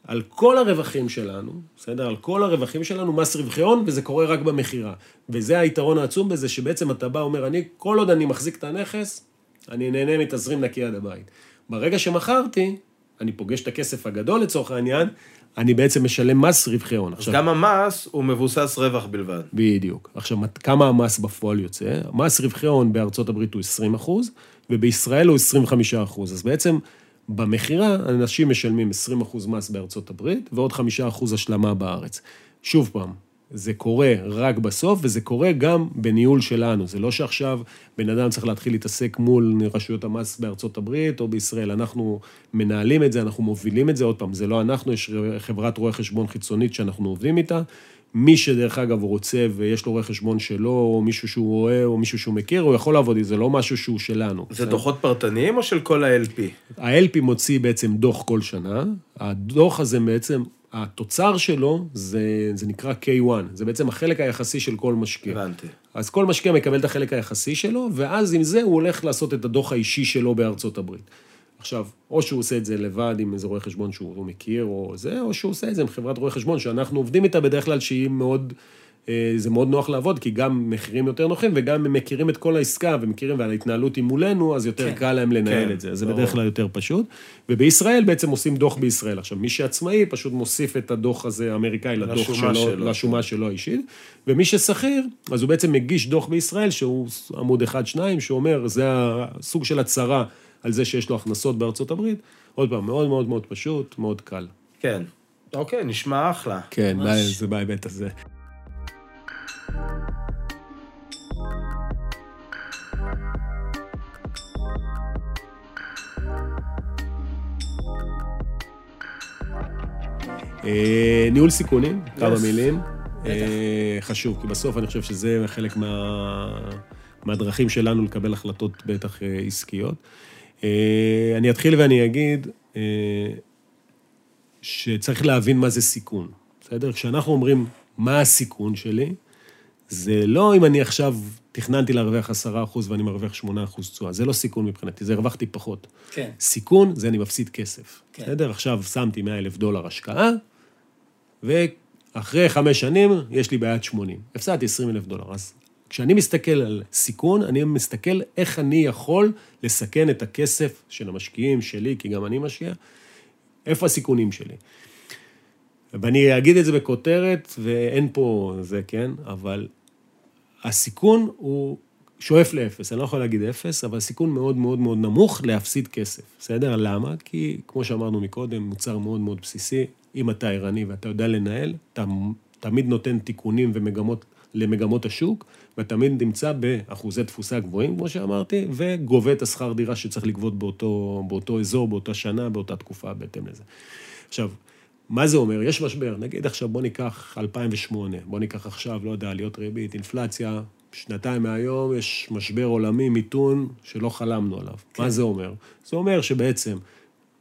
על כל הרווחים שלנו, בסדר? על כל הרווחים שלנו מס רווחי הון, וזה קורה רק במכירה. וזה היתרון העצום בזה, שבעצם אתה בא, אומר, אני, כל עוד אני מחזיק את הנכס, אני נהנה מתזרים נקי עד הבית. ברגע שמכרתי, אני פוגש את הכסף הגדול לצורך העניין, אני בעצם משלם מס רווחי הון. אז גם המס הוא מבוסס רווח בלבד. בדיוק. עכשיו, כמה המס בפועל יוצא? מס רווחי הון בארצות הברית הוא 20 אחוז, ובישראל הוא 25 אחוז. אז בעצם, במכירה, אנשים משלמים 20 אחוז מס בארצות הברית, ועוד 5 אחוז השלמה בארץ. שוב פעם, זה קורה רק בסוף, וזה קורה גם בניהול שלנו. זה לא שעכשיו בן אדם צריך להתחיל להתעסק מול רשויות המס בארצות הברית או בישראל. אנחנו מנהלים את זה, אנחנו מובילים את זה. עוד פעם, זה לא אנחנו, יש חברת רואי חשבון חיצונית שאנחנו עובדים איתה. מי שדרך אגב רוצה ויש לו רואה חשבון שלו, או מישהו שהוא רואה, או מישהו שהוא מכיר, הוא יכול לעבוד, זה לא משהו שהוא שלנו. זה דוחות פרטניים או של כל ה-LP? ה-LP מוציא בעצם דוח כל שנה. הדוח הזה בעצם, התוצר שלו זה, זה נקרא K1, זה בעצם החלק היחסי של כל משקיע. הבנתי. אז כל משקיע מקבל את החלק היחסי שלו, ואז עם זה הוא הולך לעשות את הדוח האישי שלו בארצות הברית. עכשיו, או שהוא עושה את זה לבד עם איזה רואה חשבון שהוא מכיר, או זה, או שהוא עושה את זה עם חברת רואה חשבון, שאנחנו עובדים איתה בדרך כלל שהיא מאוד, אה, זה מאוד נוח לעבוד, כי גם מחירים יותר נוחים, וגם הם מכירים את כל העסקה, ומכירים, וההתנהלות היא מולנו, אז יותר כן. קל להם לנהל כן, את זה. אז זה ברור. בדרך כלל יותר פשוט. ובישראל בעצם עושים דוח בישראל. עכשיו, מי שעצמאי פשוט מוסיף את הדוח הזה האמריקאי לדוח שלו, שלו. לשומה שלו האישית, ומי ששכיר, אז הוא בעצם מגיש דוח בישראל, שהוא עמוד אחד-שניים, שאומר, זה הסוג של הצהרה על זה שיש לו הכנסות בארצות הברית. עוד פעם, מאוד מאוד מאוד פשוט, מאוד קל. כן. אוקיי, נשמע אחלה. כן, ממש. זה בהיבט הזה. אה, ניהול סיכונים, כמה Yes. מילים. אה, חשוב, כי בסוף אני חושב שזה חלק מה, מהדרכים שלנו לקבל החלטות בטח אה, עסקיות. אה, אני אתחיל ואני אגיד אה, שצריך להבין מה זה סיכון, בסדר? כשאנחנו אומרים מה הסיכון שלי, זה לא אם אני עכשיו תכננתי להרוויח 10% ואני מרוויח 8% תשואה, זה לא סיכון מבחינתי, זה הרווחתי פחות. כן. סיכון זה אני מפסיד כסף. כן. בסדר? עכשיו שמתי 100 אלף דולר השקעה, ואחרי חמש שנים יש לי בעיית 80. הפסדתי 20 אלף דולר. אז כשאני מסתכל על סיכון, אני מסתכל איך אני יכול לסכן את הכסף של המשקיעים שלי, כי גם אני משקיע, איפה הסיכונים שלי. ואני אגיד את זה בכותרת, ואין פה זה, כן? אבל הסיכון הוא שואף לאפס. אני לא יכול להגיד אפס, אבל סיכון מאוד מאוד מאוד נמוך להפסיד כסף. בסדר? למה? כי, כמו שאמרנו מקודם, מוצר מאוד מאוד בסיסי. אם אתה ערני ואתה יודע לנהל, אתה תמיד נותן תיקונים ומגמות למגמות השוק, ותמיד נמצא באחוזי תפוסה גבוהים, כמו שאמרתי, וגובה את השכר דירה שצריך לגבות באותו, באותו אזור, באותה שנה, באותה תקופה, בהתאם לזה. עכשיו, מה זה אומר? יש משבר, נגיד עכשיו בוא ניקח 2008, בוא ניקח עכשיו, לא יודע, עליות ריבית, אינפלציה, שנתיים מהיום יש משבר עולמי, מיתון, שלא חלמנו עליו. כן. מה זה אומר? זה אומר שבעצם,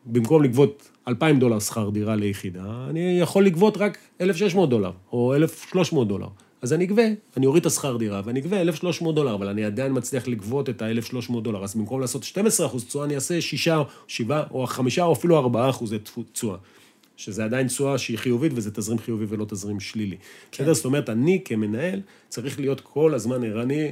במקום לגבות 2,000 דולר שכר דירה ליחידה, אני יכול לגבות רק 1,600 דולר, או 1,300 דולר. אז אני אגבה, אני אוריד את השכר דירה, ואני אגבה 1,300 דולר, אבל אני עדיין מצליח לגבות את ה-1,300 דולר. אז במקום לעשות 12 אחוז תשואה, אני אעשה 6, 7, או 5, או אפילו 4 אחוזי תשואה. שזה עדיין תשואה שהיא חיובית, וזה תזרים חיובי ולא תזרים שלילי. בסדר? זאת אומרת, אני כמנהל צריך להיות כל הזמן ערני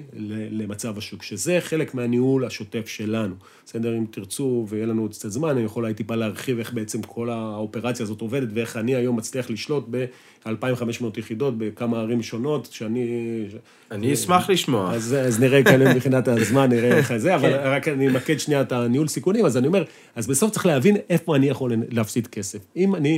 למצב השוק, שזה חלק מהניהול השוטף שלנו. בסדר? אם תרצו ויהיה לנו עוד קצת זמן, אני יכול אולי טיפה להרחיב איך בעצם כל האופרציה הזאת עובדת, ואיך אני היום מצליח לשלוט ב-2,500 יחידות בכמה ערים שונות, שאני... אני אשמח לשמוע. אז, אז נראה כאן מבחינת הזמן, נראה איך זה, אבל רק אני אמקד שנייה את הניהול סיכונים, אז אני אומר, אז בסוף צריך להבין איפה אני יכול להפסיד כסף. אם אני,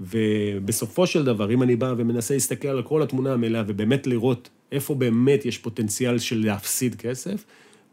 ובסופו של דבר, אם אני בא ומנסה להסתכל על כל התמונה המלאה, ובאמת לראות איפה באמת יש פוטנציאל של להפסיד כסף,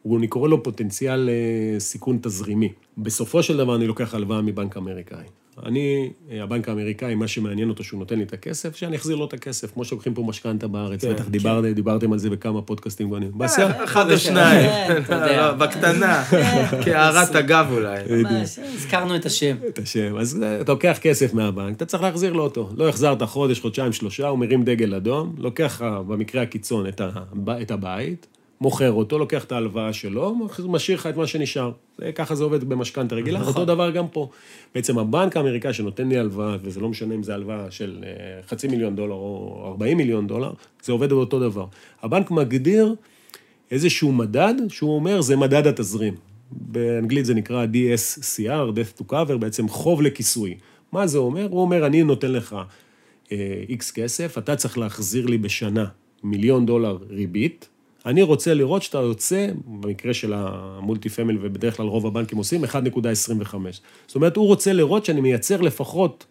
הוא, אני קורא לו פוטנציאל אה, סיכון תזרימי. בסופו של דבר אני לוקח הלוואה מבנק אמריקאי. אני, אה, הבנק האמריקאי, מה שמעניין אותו שהוא נותן לי את הכסף, שאני אחזיר לו את הכסף, כמו שלוקחים פה משכנתה בארץ, כן, בטח דיבר, דיברתם על זה בכמה פודקאסטים גונים. בסדר, אחד או שניים, כן, יודע. לא, בקטנה, כהערת אגב אולי. ממש, הזכרנו את השם. את השם. אז אה, אתה לוקח כסף מהבנק, אתה צריך להחזיר לו אותו. לא החזרת חודש, חודשיים, שלושה, הוא מרים דגל אדום, לוקח במקרה הקיצון, את הבית, מוכר אותו, לוקח את ההלוואה שלו, משאיר לך את מה שנשאר. זה, ככה זה עובד במשכנתה רגילה, נכון. אותו דבר גם פה. בעצם הבנק האמריקאי שנותן לי הלוואה, וזה לא משנה אם זו הלוואה של אה, חצי מיליון דולר או 40 מיליון דולר, זה עובד באותו דבר. הבנק מגדיר איזשהו מדד, שהוא אומר, זה מדד התזרים. באנגלית זה נקרא DSCR, Death to Cover, בעצם חוב לכיסוי. מה זה אומר? הוא אומר, אני נותן לך אה, X כסף, אתה צריך להחזיר לי בשנה מיליון דולר ריבית, אני רוצה לראות שאתה יוצא, במקרה של המולטי פמיל, ובדרך כלל רוב הבנקים עושים, 1.25. זאת אומרת, הוא רוצה לראות שאני מייצר לפחות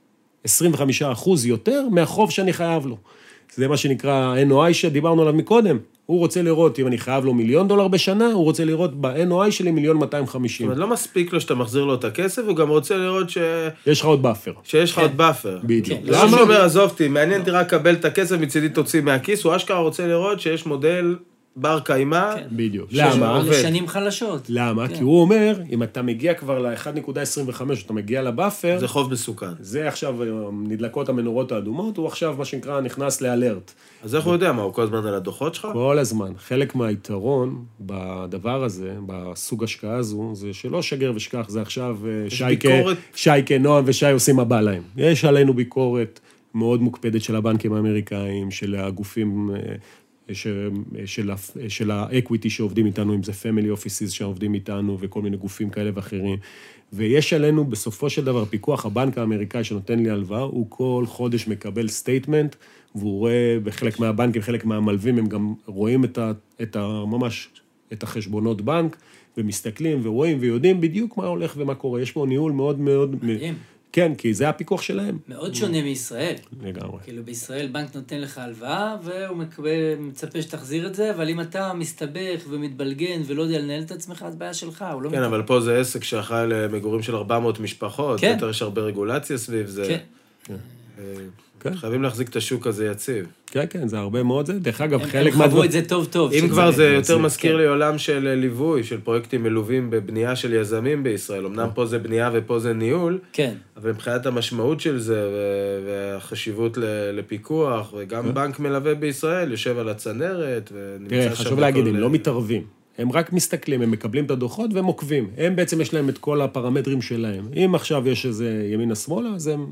25 אחוז יותר מהחוב שאני חייב לו. זה מה שנקרא NOI שדיברנו עליו מקודם. הוא רוצה לראות, אם אני חייב לו מיליון דולר בשנה, הוא רוצה לראות ב-NOI שלי מיליון 250. זאת אומרת, לא מספיק לו שאתה מחזיר לו את הכסף, הוא גם רוצה לראות ש... יש לך עוד buffer. שיש לך כן. עוד buffer. בדיוק. למה? שהוא אומר, עזוב אותי, מעניין אותי רק לקבל את הכסף, מצידי תוציא מהכיס, הוא אשכרה רוצה לראות שיש מודל בר קיימא. כן. בדיוק. למה? לשנים חלשות. למה? כן. כי הוא אומר, אם אתה מגיע כבר ל-1.25, אתה מגיע ל buffer, זה חוב מסוכן. זה עכשיו, אה, נדלקות המנורות האדומות, הוא עכשיו, מה שנקרא, נכנס ל alert. אז איך הוא יודע? מה, הוא כל הזמן על הדוחות שלך? כל הזמן. חלק מהיתרון בדבר הזה, בסוג השקעה הזו, זה שלא שגר ושכח, זה עכשיו אה, שייקה, ביקורת. שייקה, נועם ושי עושים מה בא להם. יש עלינו ביקורת מאוד מוקפדת של הבנקים האמריקאים, של הגופים, אה, של, ה equity שעובדים איתנו, אם זה family offices שעובדים איתנו, וכל מיני גופים כאלה ואחרים. ויש עלינו בסופו של דבר פיקוח, הבנק האמריקאי שנותן לי הלוואה, הוא כל חודש מקבל statement, והוא רואה בחלק מהבנקים, חלק מהמלווים, הם גם רואים את ה... את ה ממש, את החשבונות בנק, ומסתכלים ורואים ויודעים בדיוק מה הולך ומה קורה. יש פה ניהול מאוד מאוד... מדהים. כן, כי זה הפיקוח שלהם. מאוד שונה מישראל. לגמרי. כאילו בישראל בנק נותן לך הלוואה, והוא מקבל, מצפה שתחזיר את זה, אבל אם אתה מסתבך ומתבלגן ולא יודע לנהל את עצמך, אז בעיה שלך, הוא לא כן, אבל פה זה עסק שאחראי למגורים של 400 משפחות, כן. יותר יש הרבה רגולציה סביב זה. כן. אה, כן. חייבים להחזיק את השוק הזה יציב. כן, כן, זה הרבה מאוד זה. דרך אגב, הם- חלק הם מהדבר... חוו את זה טוב טוב. אם כבר זה יותר זה- מזכיר כן. לי עולם של אה, ליווי, של פרויקטים מלווים בבנייה של יזמים בישראל. אמנם פה זה בנייה ופה זה ניהול, כן. אבל מבחינת המשמעות של זה והחשיבות ל- לפיקוח, וגם בנק מלווה בישראל יושב על הצנרת ונמצא שם... תראה, חשוב להגיד, הם לא מתערבים. הם רק מסתכלים, הם מקבלים את הדוחות והם עוקבים. הם בעצם, יש להם את כל הפרמטרים שלהם. אם עכשיו יש איזה ימינה-שמאלה, אז הם,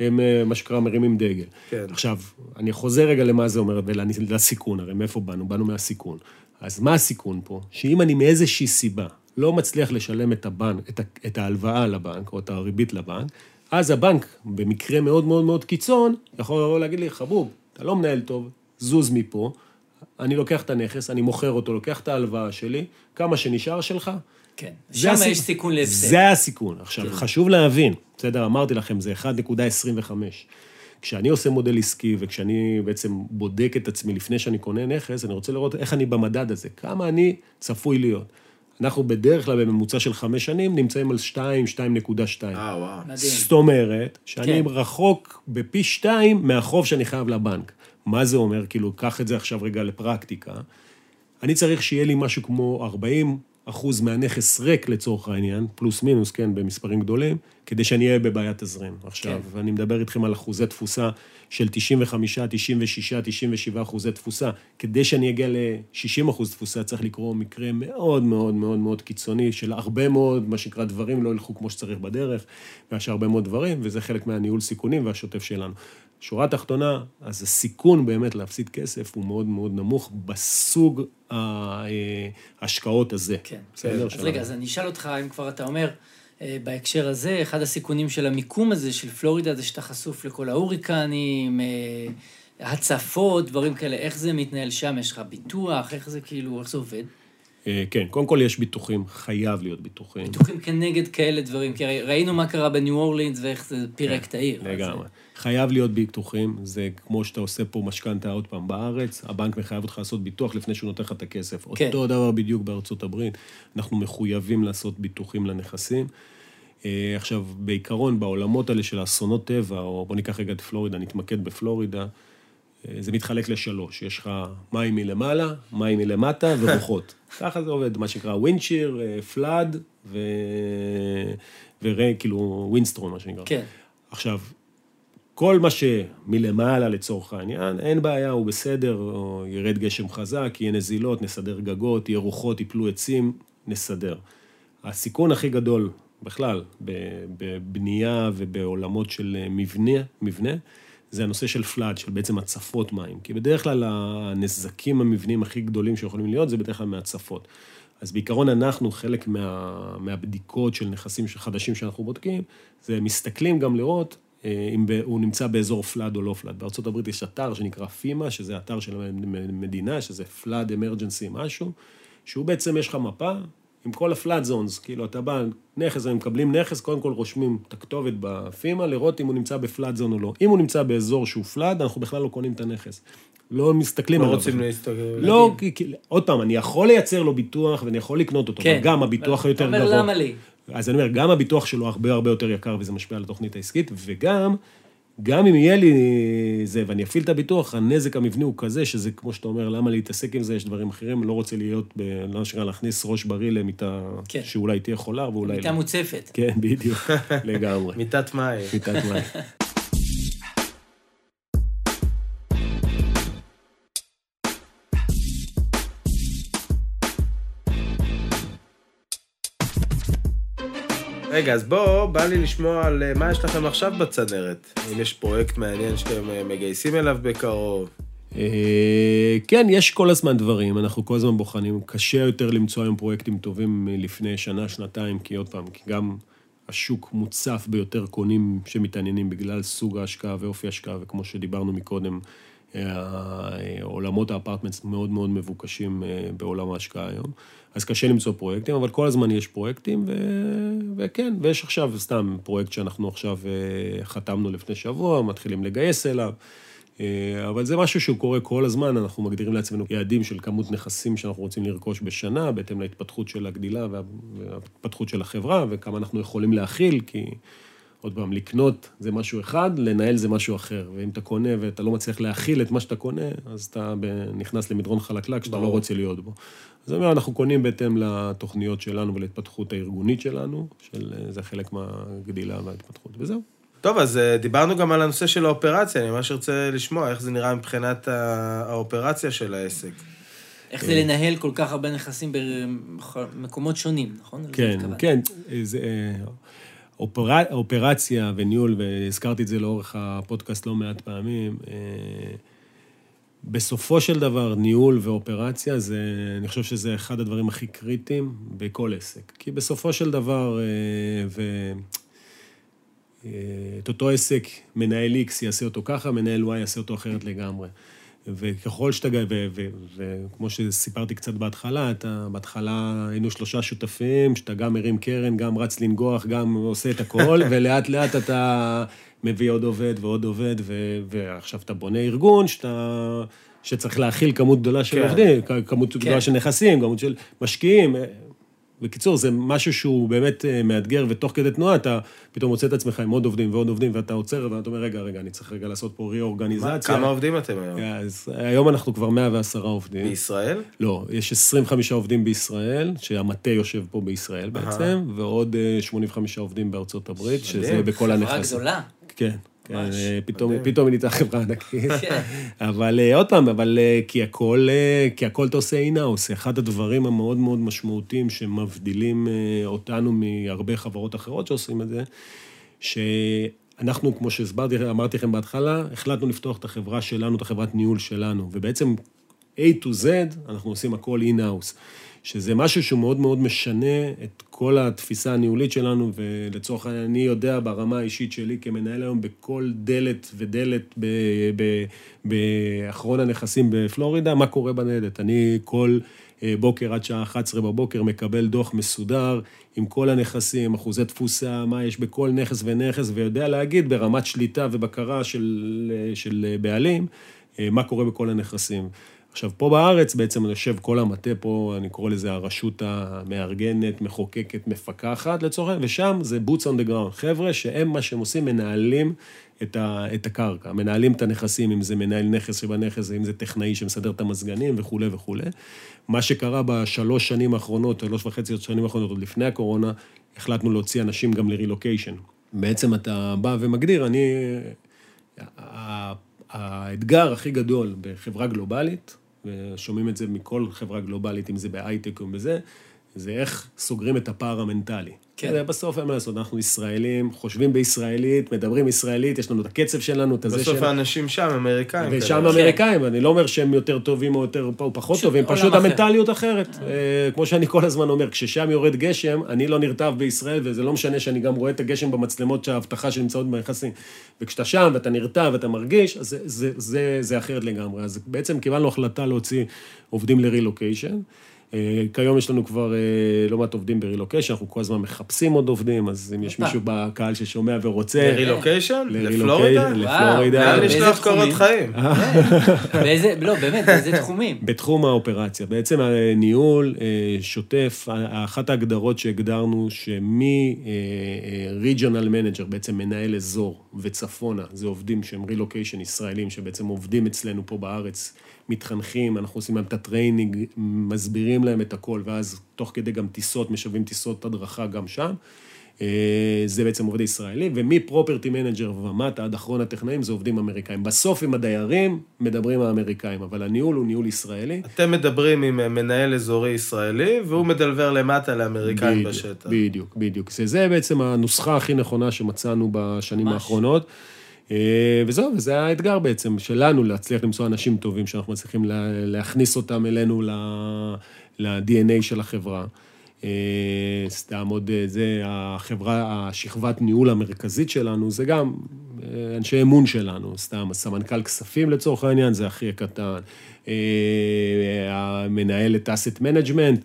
הם, אה, מה שנקרא, מרימים דגל. כן. עכשיו, אני חוזר רגע למה זה אומר, ולסיכון, הרי מאיפה באנו? באנו מהסיכון. אז מה הסיכון פה? שאם אני מאיזושהי סיבה לא מצליח לשלם את הבנק, את, את ההלוואה לבנק, או את הריבית לבנק, אז הבנק, במקרה מאוד מאוד מאוד קיצון, יכול לבוא להגיד לי, חבוב, אתה לא מנהל טוב, זוז מפה, אני לוקח את הנכס, אני מוכר אותו, לוקח את ההלוואה שלי, כמה שנשאר שלך. כן. זה שם הסיכון. יש סיכון להפסד. זה הסיכון. עכשיו, כן. חשוב להבין, בסדר, אמרתי לכם, זה 1.25. כשאני עושה מודל עסקי וכשאני בעצם בודק את עצמי לפני שאני קונה נכס, אני רוצה לראות איך אני במדד הזה, כמה אני צפוי להיות. אנחנו בדרך כלל בממוצע של חמש שנים נמצאים על 2, 2.2. אה, וואו. מדהים. זאת אומרת, שאני כן. רחוק בפי שתיים מהחוב שאני חייב לבנק. מה זה אומר? כאילו, קח את זה עכשיו רגע לפרקטיקה. אני צריך שיהיה לי משהו כמו 40 אחוז מהנכס ריק לצורך העניין, פלוס מינוס, כן, במספרים גדולים, כדי שאני אהיה בבעיית תזרים. עכשיו, כן. אני מדבר איתכם על אחוזי תפוסה של 95, 96, 97 אחוזי תפוסה. כדי שאני אגיע ל-60 אחוז תפוסה, צריך לקרוא מקרה מאוד מאוד מאוד מאוד קיצוני, של הרבה מאוד, מה שנקרא, דברים לא ילכו כמו שצריך בדרך, ויש הרבה מאוד דברים, וזה חלק מהניהול סיכונים והשוטף שלנו. שורה תחתונה, אז הסיכון באמת להפסיד כסף הוא מאוד מאוד נמוך בסוג ההשקעות הזה. כן. בסדר? אז. רגע, אז אני אשאל אותך, אם כבר אתה אומר, אה, בהקשר הזה, אחד הסיכונים של המיקום הזה של פלורידה זה שאתה חשוף לכל ההוריקנים, אה, הצפות, דברים כאלה, איך זה מתנהל שם? יש לך ביטוח? איך זה כאילו, איך זה עובד? אה, כן, קודם כל יש ביטוחים, חייב להיות ביטוחים. ביטוחים כנגד כאלה דברים, כי ראינו מה קרה בניו אורלינס ואיך זה פירק את העיר. אז כן, לגמרי. חייב להיות ביטוחים, זה כמו שאתה עושה פה משכנתה עוד פעם בארץ, הבנק מחייב אותך לעשות ביטוח לפני שהוא נותן לך את הכסף. כן. אותו דבר בדיוק בארצות הברית, אנחנו מחויבים לעשות ביטוחים לנכסים. אה, עכשיו, בעיקרון, בעולמות האלה של אסונות טבע, או בוא ניקח רגע את פלורידה, נתמקד בפלורידה, זה מתחלק לשלוש, יש לך מים מלמעלה, מים מלמטה ורוחות. ככה זה עובד, מה שנקרא ווינצ'יר, פלאד ו... ורי, כאילו ווינסטרום, מה שנקרא. כן. עכשיו, כל מה שמלמעלה לצורך העניין, אין בעיה, הוא בסדר, או ירד גשם חזק, יהיה נזילות, נסדר גגות, יהיה רוחות, יפלו עצים, נסדר. הסיכון הכי גדול בכלל בבנייה ובעולמות של מבנה, מבנה, זה הנושא של פלאד, של בעצם הצפות מים. כי בדרך כלל הנזקים המבניים הכי גדולים שיכולים להיות, זה בדרך כלל מהצפות. אז בעיקרון אנחנו, חלק מה, מהבדיקות של נכסים חדשים שאנחנו בודקים, זה מסתכלים גם לראות אה, אם הוא נמצא באזור פלאד או לא פלאד. בארה"ב יש אתר שנקרא פימה, שזה אתר של המדינה, שזה פלאד אמרג'נסי משהו, שהוא בעצם, יש לך מפה, עם כל הפלאט זונס, כאילו, אתה בא, נכס, הם מקבלים נכס, קודם כל רושמים את הכתובת בפימה, לראות אם הוא נמצא בפלאט זון או לא. אם הוא נמצא באזור שהוא פלאט, אנחנו בכלל לא קונים את הנכס. לא מסתכלים לא עליו. רוצים בכלל. להסתכל. לא, כי, כי, עוד פעם, אני יכול לייצר לו ביטוח ואני יכול לקנות אותו, כן. אבל גם הביטוח היותר אתה גבוה. אומר, למה לי? אז אני אומר, גם הביטוח שלו הרבה הרבה יותר יקר וזה משפיע על התוכנית העסקית, וגם, גם אם יהיה לי זה ואני אפעיל את הביטוח, הנזק המבני הוא כזה, שזה כמו שאתה אומר, למה להתעסק עם זה, יש דברים אחרים, לא רוצה להיות, ב, לא נשאר להכניס ראש בריא למיטה כן. שאולי תהיה חולה ואולי מיטה לא. מוצפת. כן, בדיוק, לגמרי. מיטת מים. מיטת מים. רגע, אז בוא, בא לי לשמוע על אה, מה יש לכם עכשיו בצנרת. אם יש פרויקט מעניין שאתם אה, מגייסים אליו בקרוב. אה, כן, יש כל הזמן דברים, אנחנו כל הזמן בוחנים. קשה יותר למצוא היום פרויקטים טובים מלפני שנה, שנתיים, כי עוד פעם, כי גם השוק מוצף ביותר קונים שמתעניינים בגלל סוג ההשקעה ואופי ההשקעה, וכמו שדיברנו מקודם, עולמות האפרטמנטס מאוד מאוד מבוקשים בעולם ההשקעה היום. אז קשה למצוא פרויקטים, אבל כל הזמן יש פרויקטים, ו... וכן, ויש עכשיו סתם פרויקט שאנחנו עכשיו אה, חתמנו לפני שבוע, מתחילים לגייס אליו. אה, אבל זה משהו שהוא קורה כל הזמן, אנחנו מגדירים לעצמנו יעדים של כמות נכסים שאנחנו רוצים לרכוש בשנה, בהתאם להתפתחות של הגדילה וה- וההתפתחות של החברה, וכמה אנחנו יכולים להכיל, כי עוד פעם, לקנות זה משהו אחד, לנהל זה משהו אחר. ואם אתה קונה ואתה לא מצליח להכיל את מה שאתה קונה, אז אתה נכנס למדרון חלקלק שאתה לא. רוצה להיות בו. אז אני אומר, אנחנו קונים בהתאם לתוכניות שלנו ולהתפתחות הארגונית שלנו, של, זה חלק מהגדילה וההתפתחות, וזהו. טוב, אז אה, דיברנו גם על הנושא של האופרציה, אני ממש ארצה לשמוע איך זה נראה מבחינת האופרציה של העסק. איך זה לנהל כל כך הרבה נכסים במקומות שונים, נכון? כן. כן. זה, אופרה, אופרציה וניהול, והזכרתי את זה לאורך הפודקאסט לא מעט פעמים, אה, בסופו של דבר, ניהול ואופרציה, זה, אני חושב שזה אחד הדברים הכי קריטיים בכל עסק. כי בסופו של דבר, אה, ו... אה, את אותו עסק, מנהל X יעשה אותו ככה, מנהל Y יעשה אותו אחרת לגמרי. וככל שאתה, וכמו שסיפרתי קצת בהתחלה, אתה, בהתחלה היינו שלושה שותפים, שאתה גם מרים קרן, גם רץ לנגוח, גם עושה את הכל, ולאט לאט אתה מביא עוד עובד ועוד עובד, ו- ועכשיו אתה בונה ארגון שאתה... שצריך להכיל כמות גדולה של כן. עובדים, כמות כן. גדולה של נכסים, כמות של משקיעים. בקיצור, זה משהו שהוא באמת אה, מאתגר, ותוך כדי תנועה אתה פתאום מוצא את עצמך עם עוד עובדים ועוד עובדים, ואתה עוצר ואתה אומר, רגע, רגע, אני צריך רגע לעשות פה ריאורגניזציה. כמה עובדים אתם היום? אז היום אנחנו כבר 110 עובדים. בישראל? לא, יש 25 עובדים בישראל, שהמטה יושב פה בישראל בעצם, ועוד אה, 85 עובדים בארצות הברית, שזה. בכל חברה הנכסים. גדולה. כן, כן, ממש, אה, פתאום. פתאום היא נהייתה חברה ענקית. כן. אבל אה, עוד פעם, אבל אה, כי הכל, כי הכל אתה עושה אינאוס. אחד הדברים המאוד מאוד משמעותיים שמבדילים אותנו מהרבה חברות אחרות שעושים את זה, שאנחנו, כמו שהסברתי, אמרתי לכם בהתחלה, החלטנו לפתוח את החברה שלנו, את החברת ניהול שלנו, ובעצם A to Z, אנחנו עושים הכל אינאוס. שזה משהו שהוא מאוד מאוד משנה את כל התפיסה הניהולית שלנו, ולצורך העניין, אני יודע ברמה האישית שלי כמנהל היום בכל דלת ודלת באחרון הנכסים בפלורידה, מה קורה בניידת. אני כל אה, בוקר עד שעה 11 בבוקר מקבל דוח מסודר עם כל הנכסים, אחוזי תפוסה, מה יש בכל נכס ונכס, ויודע להגיד ברמת שליטה ובקרה של, של בעלים, אה, מה קורה בכל הנכסים. עכשיו, פה בארץ בעצם יושב כל המטה פה, אני קורא לזה הרשות המארגנת, מחוקקת, מפקחת לצורך העניין, ושם זה boots on the ground. חבר'ה שהם, מה שהם עושים, מנהלים את, ה, את הקרקע, מנהלים את הנכסים, אם זה מנהל נכס שבנכס, אם זה טכנאי שמסדר את המזגנים וכולי וכולי. מה שקרה בשלוש שנים האחרונות, שלוש וחצי שנים האחרונות, עוד לפני הקורונה, החלטנו להוציא אנשים גם לרילוקיישן. בעצם אתה בא ומגדיר, אני... האתגר הכי גדול בחברה גלובלית, ושומעים את זה מכל חברה גלובלית, אם זה בהייטק או בזה, זה איך סוגרים את הפער המנטלי. כן. כן. בסוף אין מה לעשות, אנחנו ישראלים, חושבים בישראלית, מדברים ישראלית, יש לנו את הקצב שלנו, את הזה בסוף שלנו. האנשים שם, אמריקאים. ושם כאלה. אמריקאים, אני לא אומר שהם יותר טובים או יותר או פחות טובים, פשוט. המנטליות אחרת. אה, כמו שאני כל הזמן אומר, כששם יורד גשם, אני לא נרטב בישראל, וזה לא משנה שאני גם רואה את הגשם במצלמות של האבטחה שנמצאות בנכסים. וכשאתה שם ואתה נרטב ואתה מרגיש, אז זה, זה, זה, זה אחרת לגמרי. אז בעצם קיבלנו החלטה להוציא עובדים לרילוקיישן. אה, כיום יש לנו כבר אה, לא מעט עובדים ברילוקיישן, אנחנו כל הזמן מחפשים עוד עובדים, אז אם יש. מישהו בקהל ששומע ורוצה... לרילוקיישן? לרילוקי- לפלורידה? לפלורידה. לאן באיזה לשלוח קורות תחומים? חיים? באיזה, לא, באמת, באיזה תחומים? בתחום האופרציה. בעצם הניהול אה, שוטף, אחת ההגדרות שהגדרנו, שמ-regional manager, בעצם מנהל אזור וצפונה, זה עובדים שהם רילוקיישן ישראלים, שבעצם עובדים אצלנו פה בארץ, מתחנכים, אנחנו עושים להם את ה training, מסבירים להם את הכל, ואז תוך כדי גם טיסות, משווים טיסות הדרכה גם שם. אה, זה בעצם עובדי ישראלים, ומ property manager ומטה עד אחרון הטכנאים זה עובדים אמריקאים. בסוף עם הדיירים מדברים האמריקאים, אבל הניהול הוא ניהול ישראלי. אתם מדברים עם אה, מנהל אזורי ישראלי, והוא מדבר למטה לאמריקאים בדיוק, בשטח. בדיוק, בדיוק. זה, זה בעצם הנוסחה הכי נכונה שמצאנו בשנים ממש. האחרונות. אה, וזהו, וזה האתגר בעצם שלנו, להצליח למצוא אנשים טובים שאנחנו מצליחים לה, להכניס אותם אלינו ל-DNA של החברה. אה, סתם עוד, אה, זה החברה, השכבת ניהול המרכזית שלנו, זה גם אה, אנשי אמון שלנו, סתם הסמנכ"ל כספים לצורך העניין, זה הכי הקטן. אה, המנהלת asset management, אה,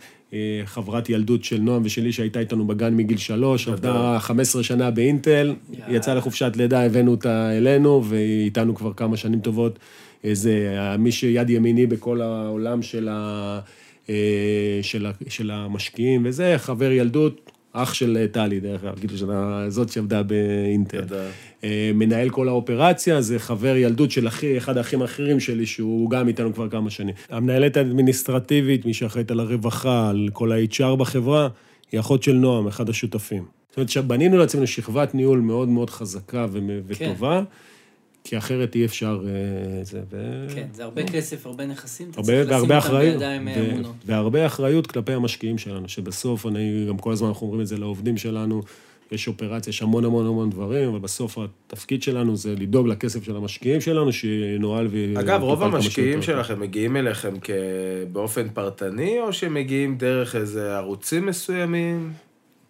חברת ילדות של נועם ושלי שהייתה איתנו בגן מגיל שלוש, עבדה 15 שנה באינטל, יאללה. יצאה לחופשת לידה, הבאנו אותה אלינו, והיא איתנו כבר כמה שנים טובות. זה מי שיד ימיני בכל העולם של, ה, אה, של, ה, של המשקיעים, וזה חבר ילדות, אח של טלי, דרך אגב, כאילו, של זאת שעבדה באינטל. אה, מנהל כל האופרציה, זה חבר ילדות של אחי, אחד האחים האחרים שלי, שהוא גם איתנו כבר כמה שנים. המנהלת האדמיניסטרטיבית, מי שאחראית על הרווחה, על כל ה-HR בחברה, היא אחות של נועם, אחד השותפים. זאת אומרת, שבנינו לעצמנו שכבת ניהול מאוד מאוד חזקה ו- וטובה, כי אחרת אי אפשר... אה, זה, ו... כן, זה הרבה כסף, הרבה נכסים, אתה הרבה, צריך לשים אותם אחריות, בידיים אה, ו- אמונות. והרבה אחריות כלפי המשקיעים שלנו, שבסוף, אני, גם כל הזמן אנחנו אומרים את זה לעובדים שלנו, יש אופרציה, יש המון המון המון דברים, אבל בסוף התפקיד שלנו זה לדאוג לכסף של המשקיעים שלנו, שינוהל ו... אגב, רוב המשקיעים. שלכם מגיעים אליכם כ- באופן פרטני, או שמגיעים דרך איזה ערוצים מסוימים?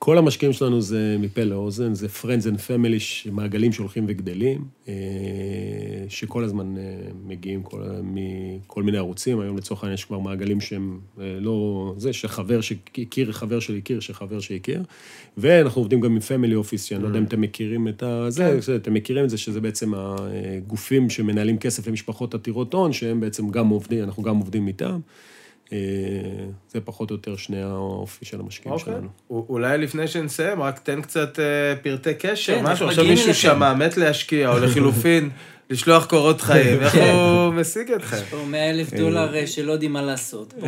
כל המשקיעים שלנו זה מפה לאוזן, זה Friends and Family, מעגלים שהולכים וגדלים, אה, שכל הזמן אה, מגיעים כל, מכל מיני ערוצים. היום לצורך העניין יש כבר מעגלים שהם אה, לא... זה שחבר שהכיר, חבר של הכיר, שחבר שהכיר. ואנחנו עובדים גם עם Family Office, שאני לא יודע אם אתם מכירים את ה... זה, זה, אתם מכירים את זה, שזה בעצם הגופים שמנהלים כסף למשפחות עתירות הון, שהם בעצם גם עובדים, אנחנו גם עובדים איתם. אה, זה פחות או יותר שני האופי של המשקיעים אוקיי. שלנו. א- אולי לפני שנסיים, רק תן קצת אה, פרטי קשר, כן, משהו. עכשיו מישהו? שמע, מת להשקיע, או לחילופין, לשלוח קורות חיים, איך כן. הוא משיג אתכם? פה 100 אלף דולר אה, שלא יודעים מה לעשות. פה,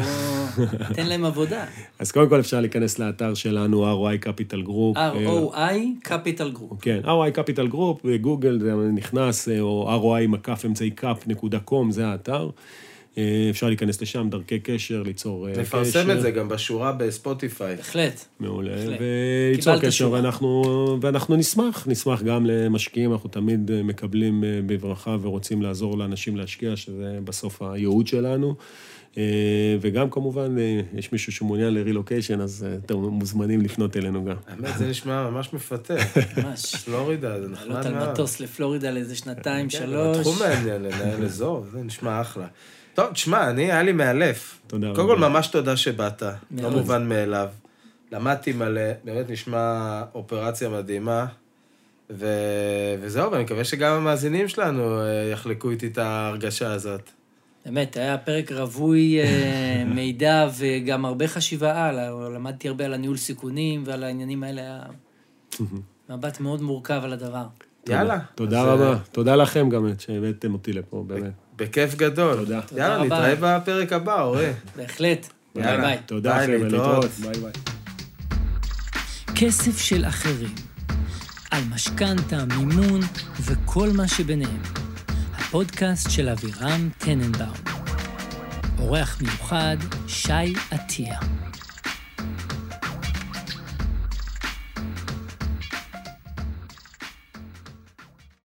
תן להם עבודה. אז קודם כל אפשר להיכנס לאתר שלנו, ROI Capital Group. אה, ROI Capital Group. כן, ROI Capital Group, בגוגל זה נכנס, אה, או ROI מקף אמצעי קאפ.com, זה האתר. אה, אפשר להיכנס לשם, דרכי קשר, ליצור אה, קשר. נפרסם את זה גם בשורה בספוטיפיי. בהחלט. מעולה. וליצור קשר. ואנחנו, ואנחנו נשמח, נשמח גם למשקיעים, אנחנו תמיד אה, מקבלים בברכה ורוצים לעזור לאנשים להשקיע, שזה בסוף הייעוד שלנו. וגם כמובן, יש מישהו שמעוניין לרילוקיישן, אז אתם מוזמנים לפנות אלינו גם. האמת, זה נשמע ממש מפתה. ממש. פלורידה, זה לעלות נחמד על מאוד. מטוס לפלורידה לאיזה שנתיים, כן, שלוש. תחום מעניין לנהל אזור, זה נשמע אחלה. טוב, תשמע, אני, היה לי מאלף. תודה קודם כל, רבה. ממש תודה שבאת, לא. מובן מאליו. למדתי מלא, באמת נשמע אופרציה מדהימה. ו... וזהו, ואני מקווה שגם המאזינים שלנו אה, יחלקו איתי את ההרגשה הזאת. באמת, היה פרק רווי אה, מידע וגם הרבה חשיבה על, למדתי הרבה על הניהול סיכונים ועל העניינים האלה, היה מבט מאוד מורכב על הדבר. יאללה. תודה רבה. אה, תודה לכם גם שהבאתם אותי לפה, באמת. בכיף גדול. תודה. תודה יאללה, רבה. נתראה בפרק הבא, אורי. בהחלט. ביי. ביי. תודה לכם, להתראות. להתראות. ביי ביי. כסף של אחרים. על משכנתה, מימון וכל מה שביניהם. הפודקאסט של אבירם טננבאום. אורח מיוחד, שי עטיה.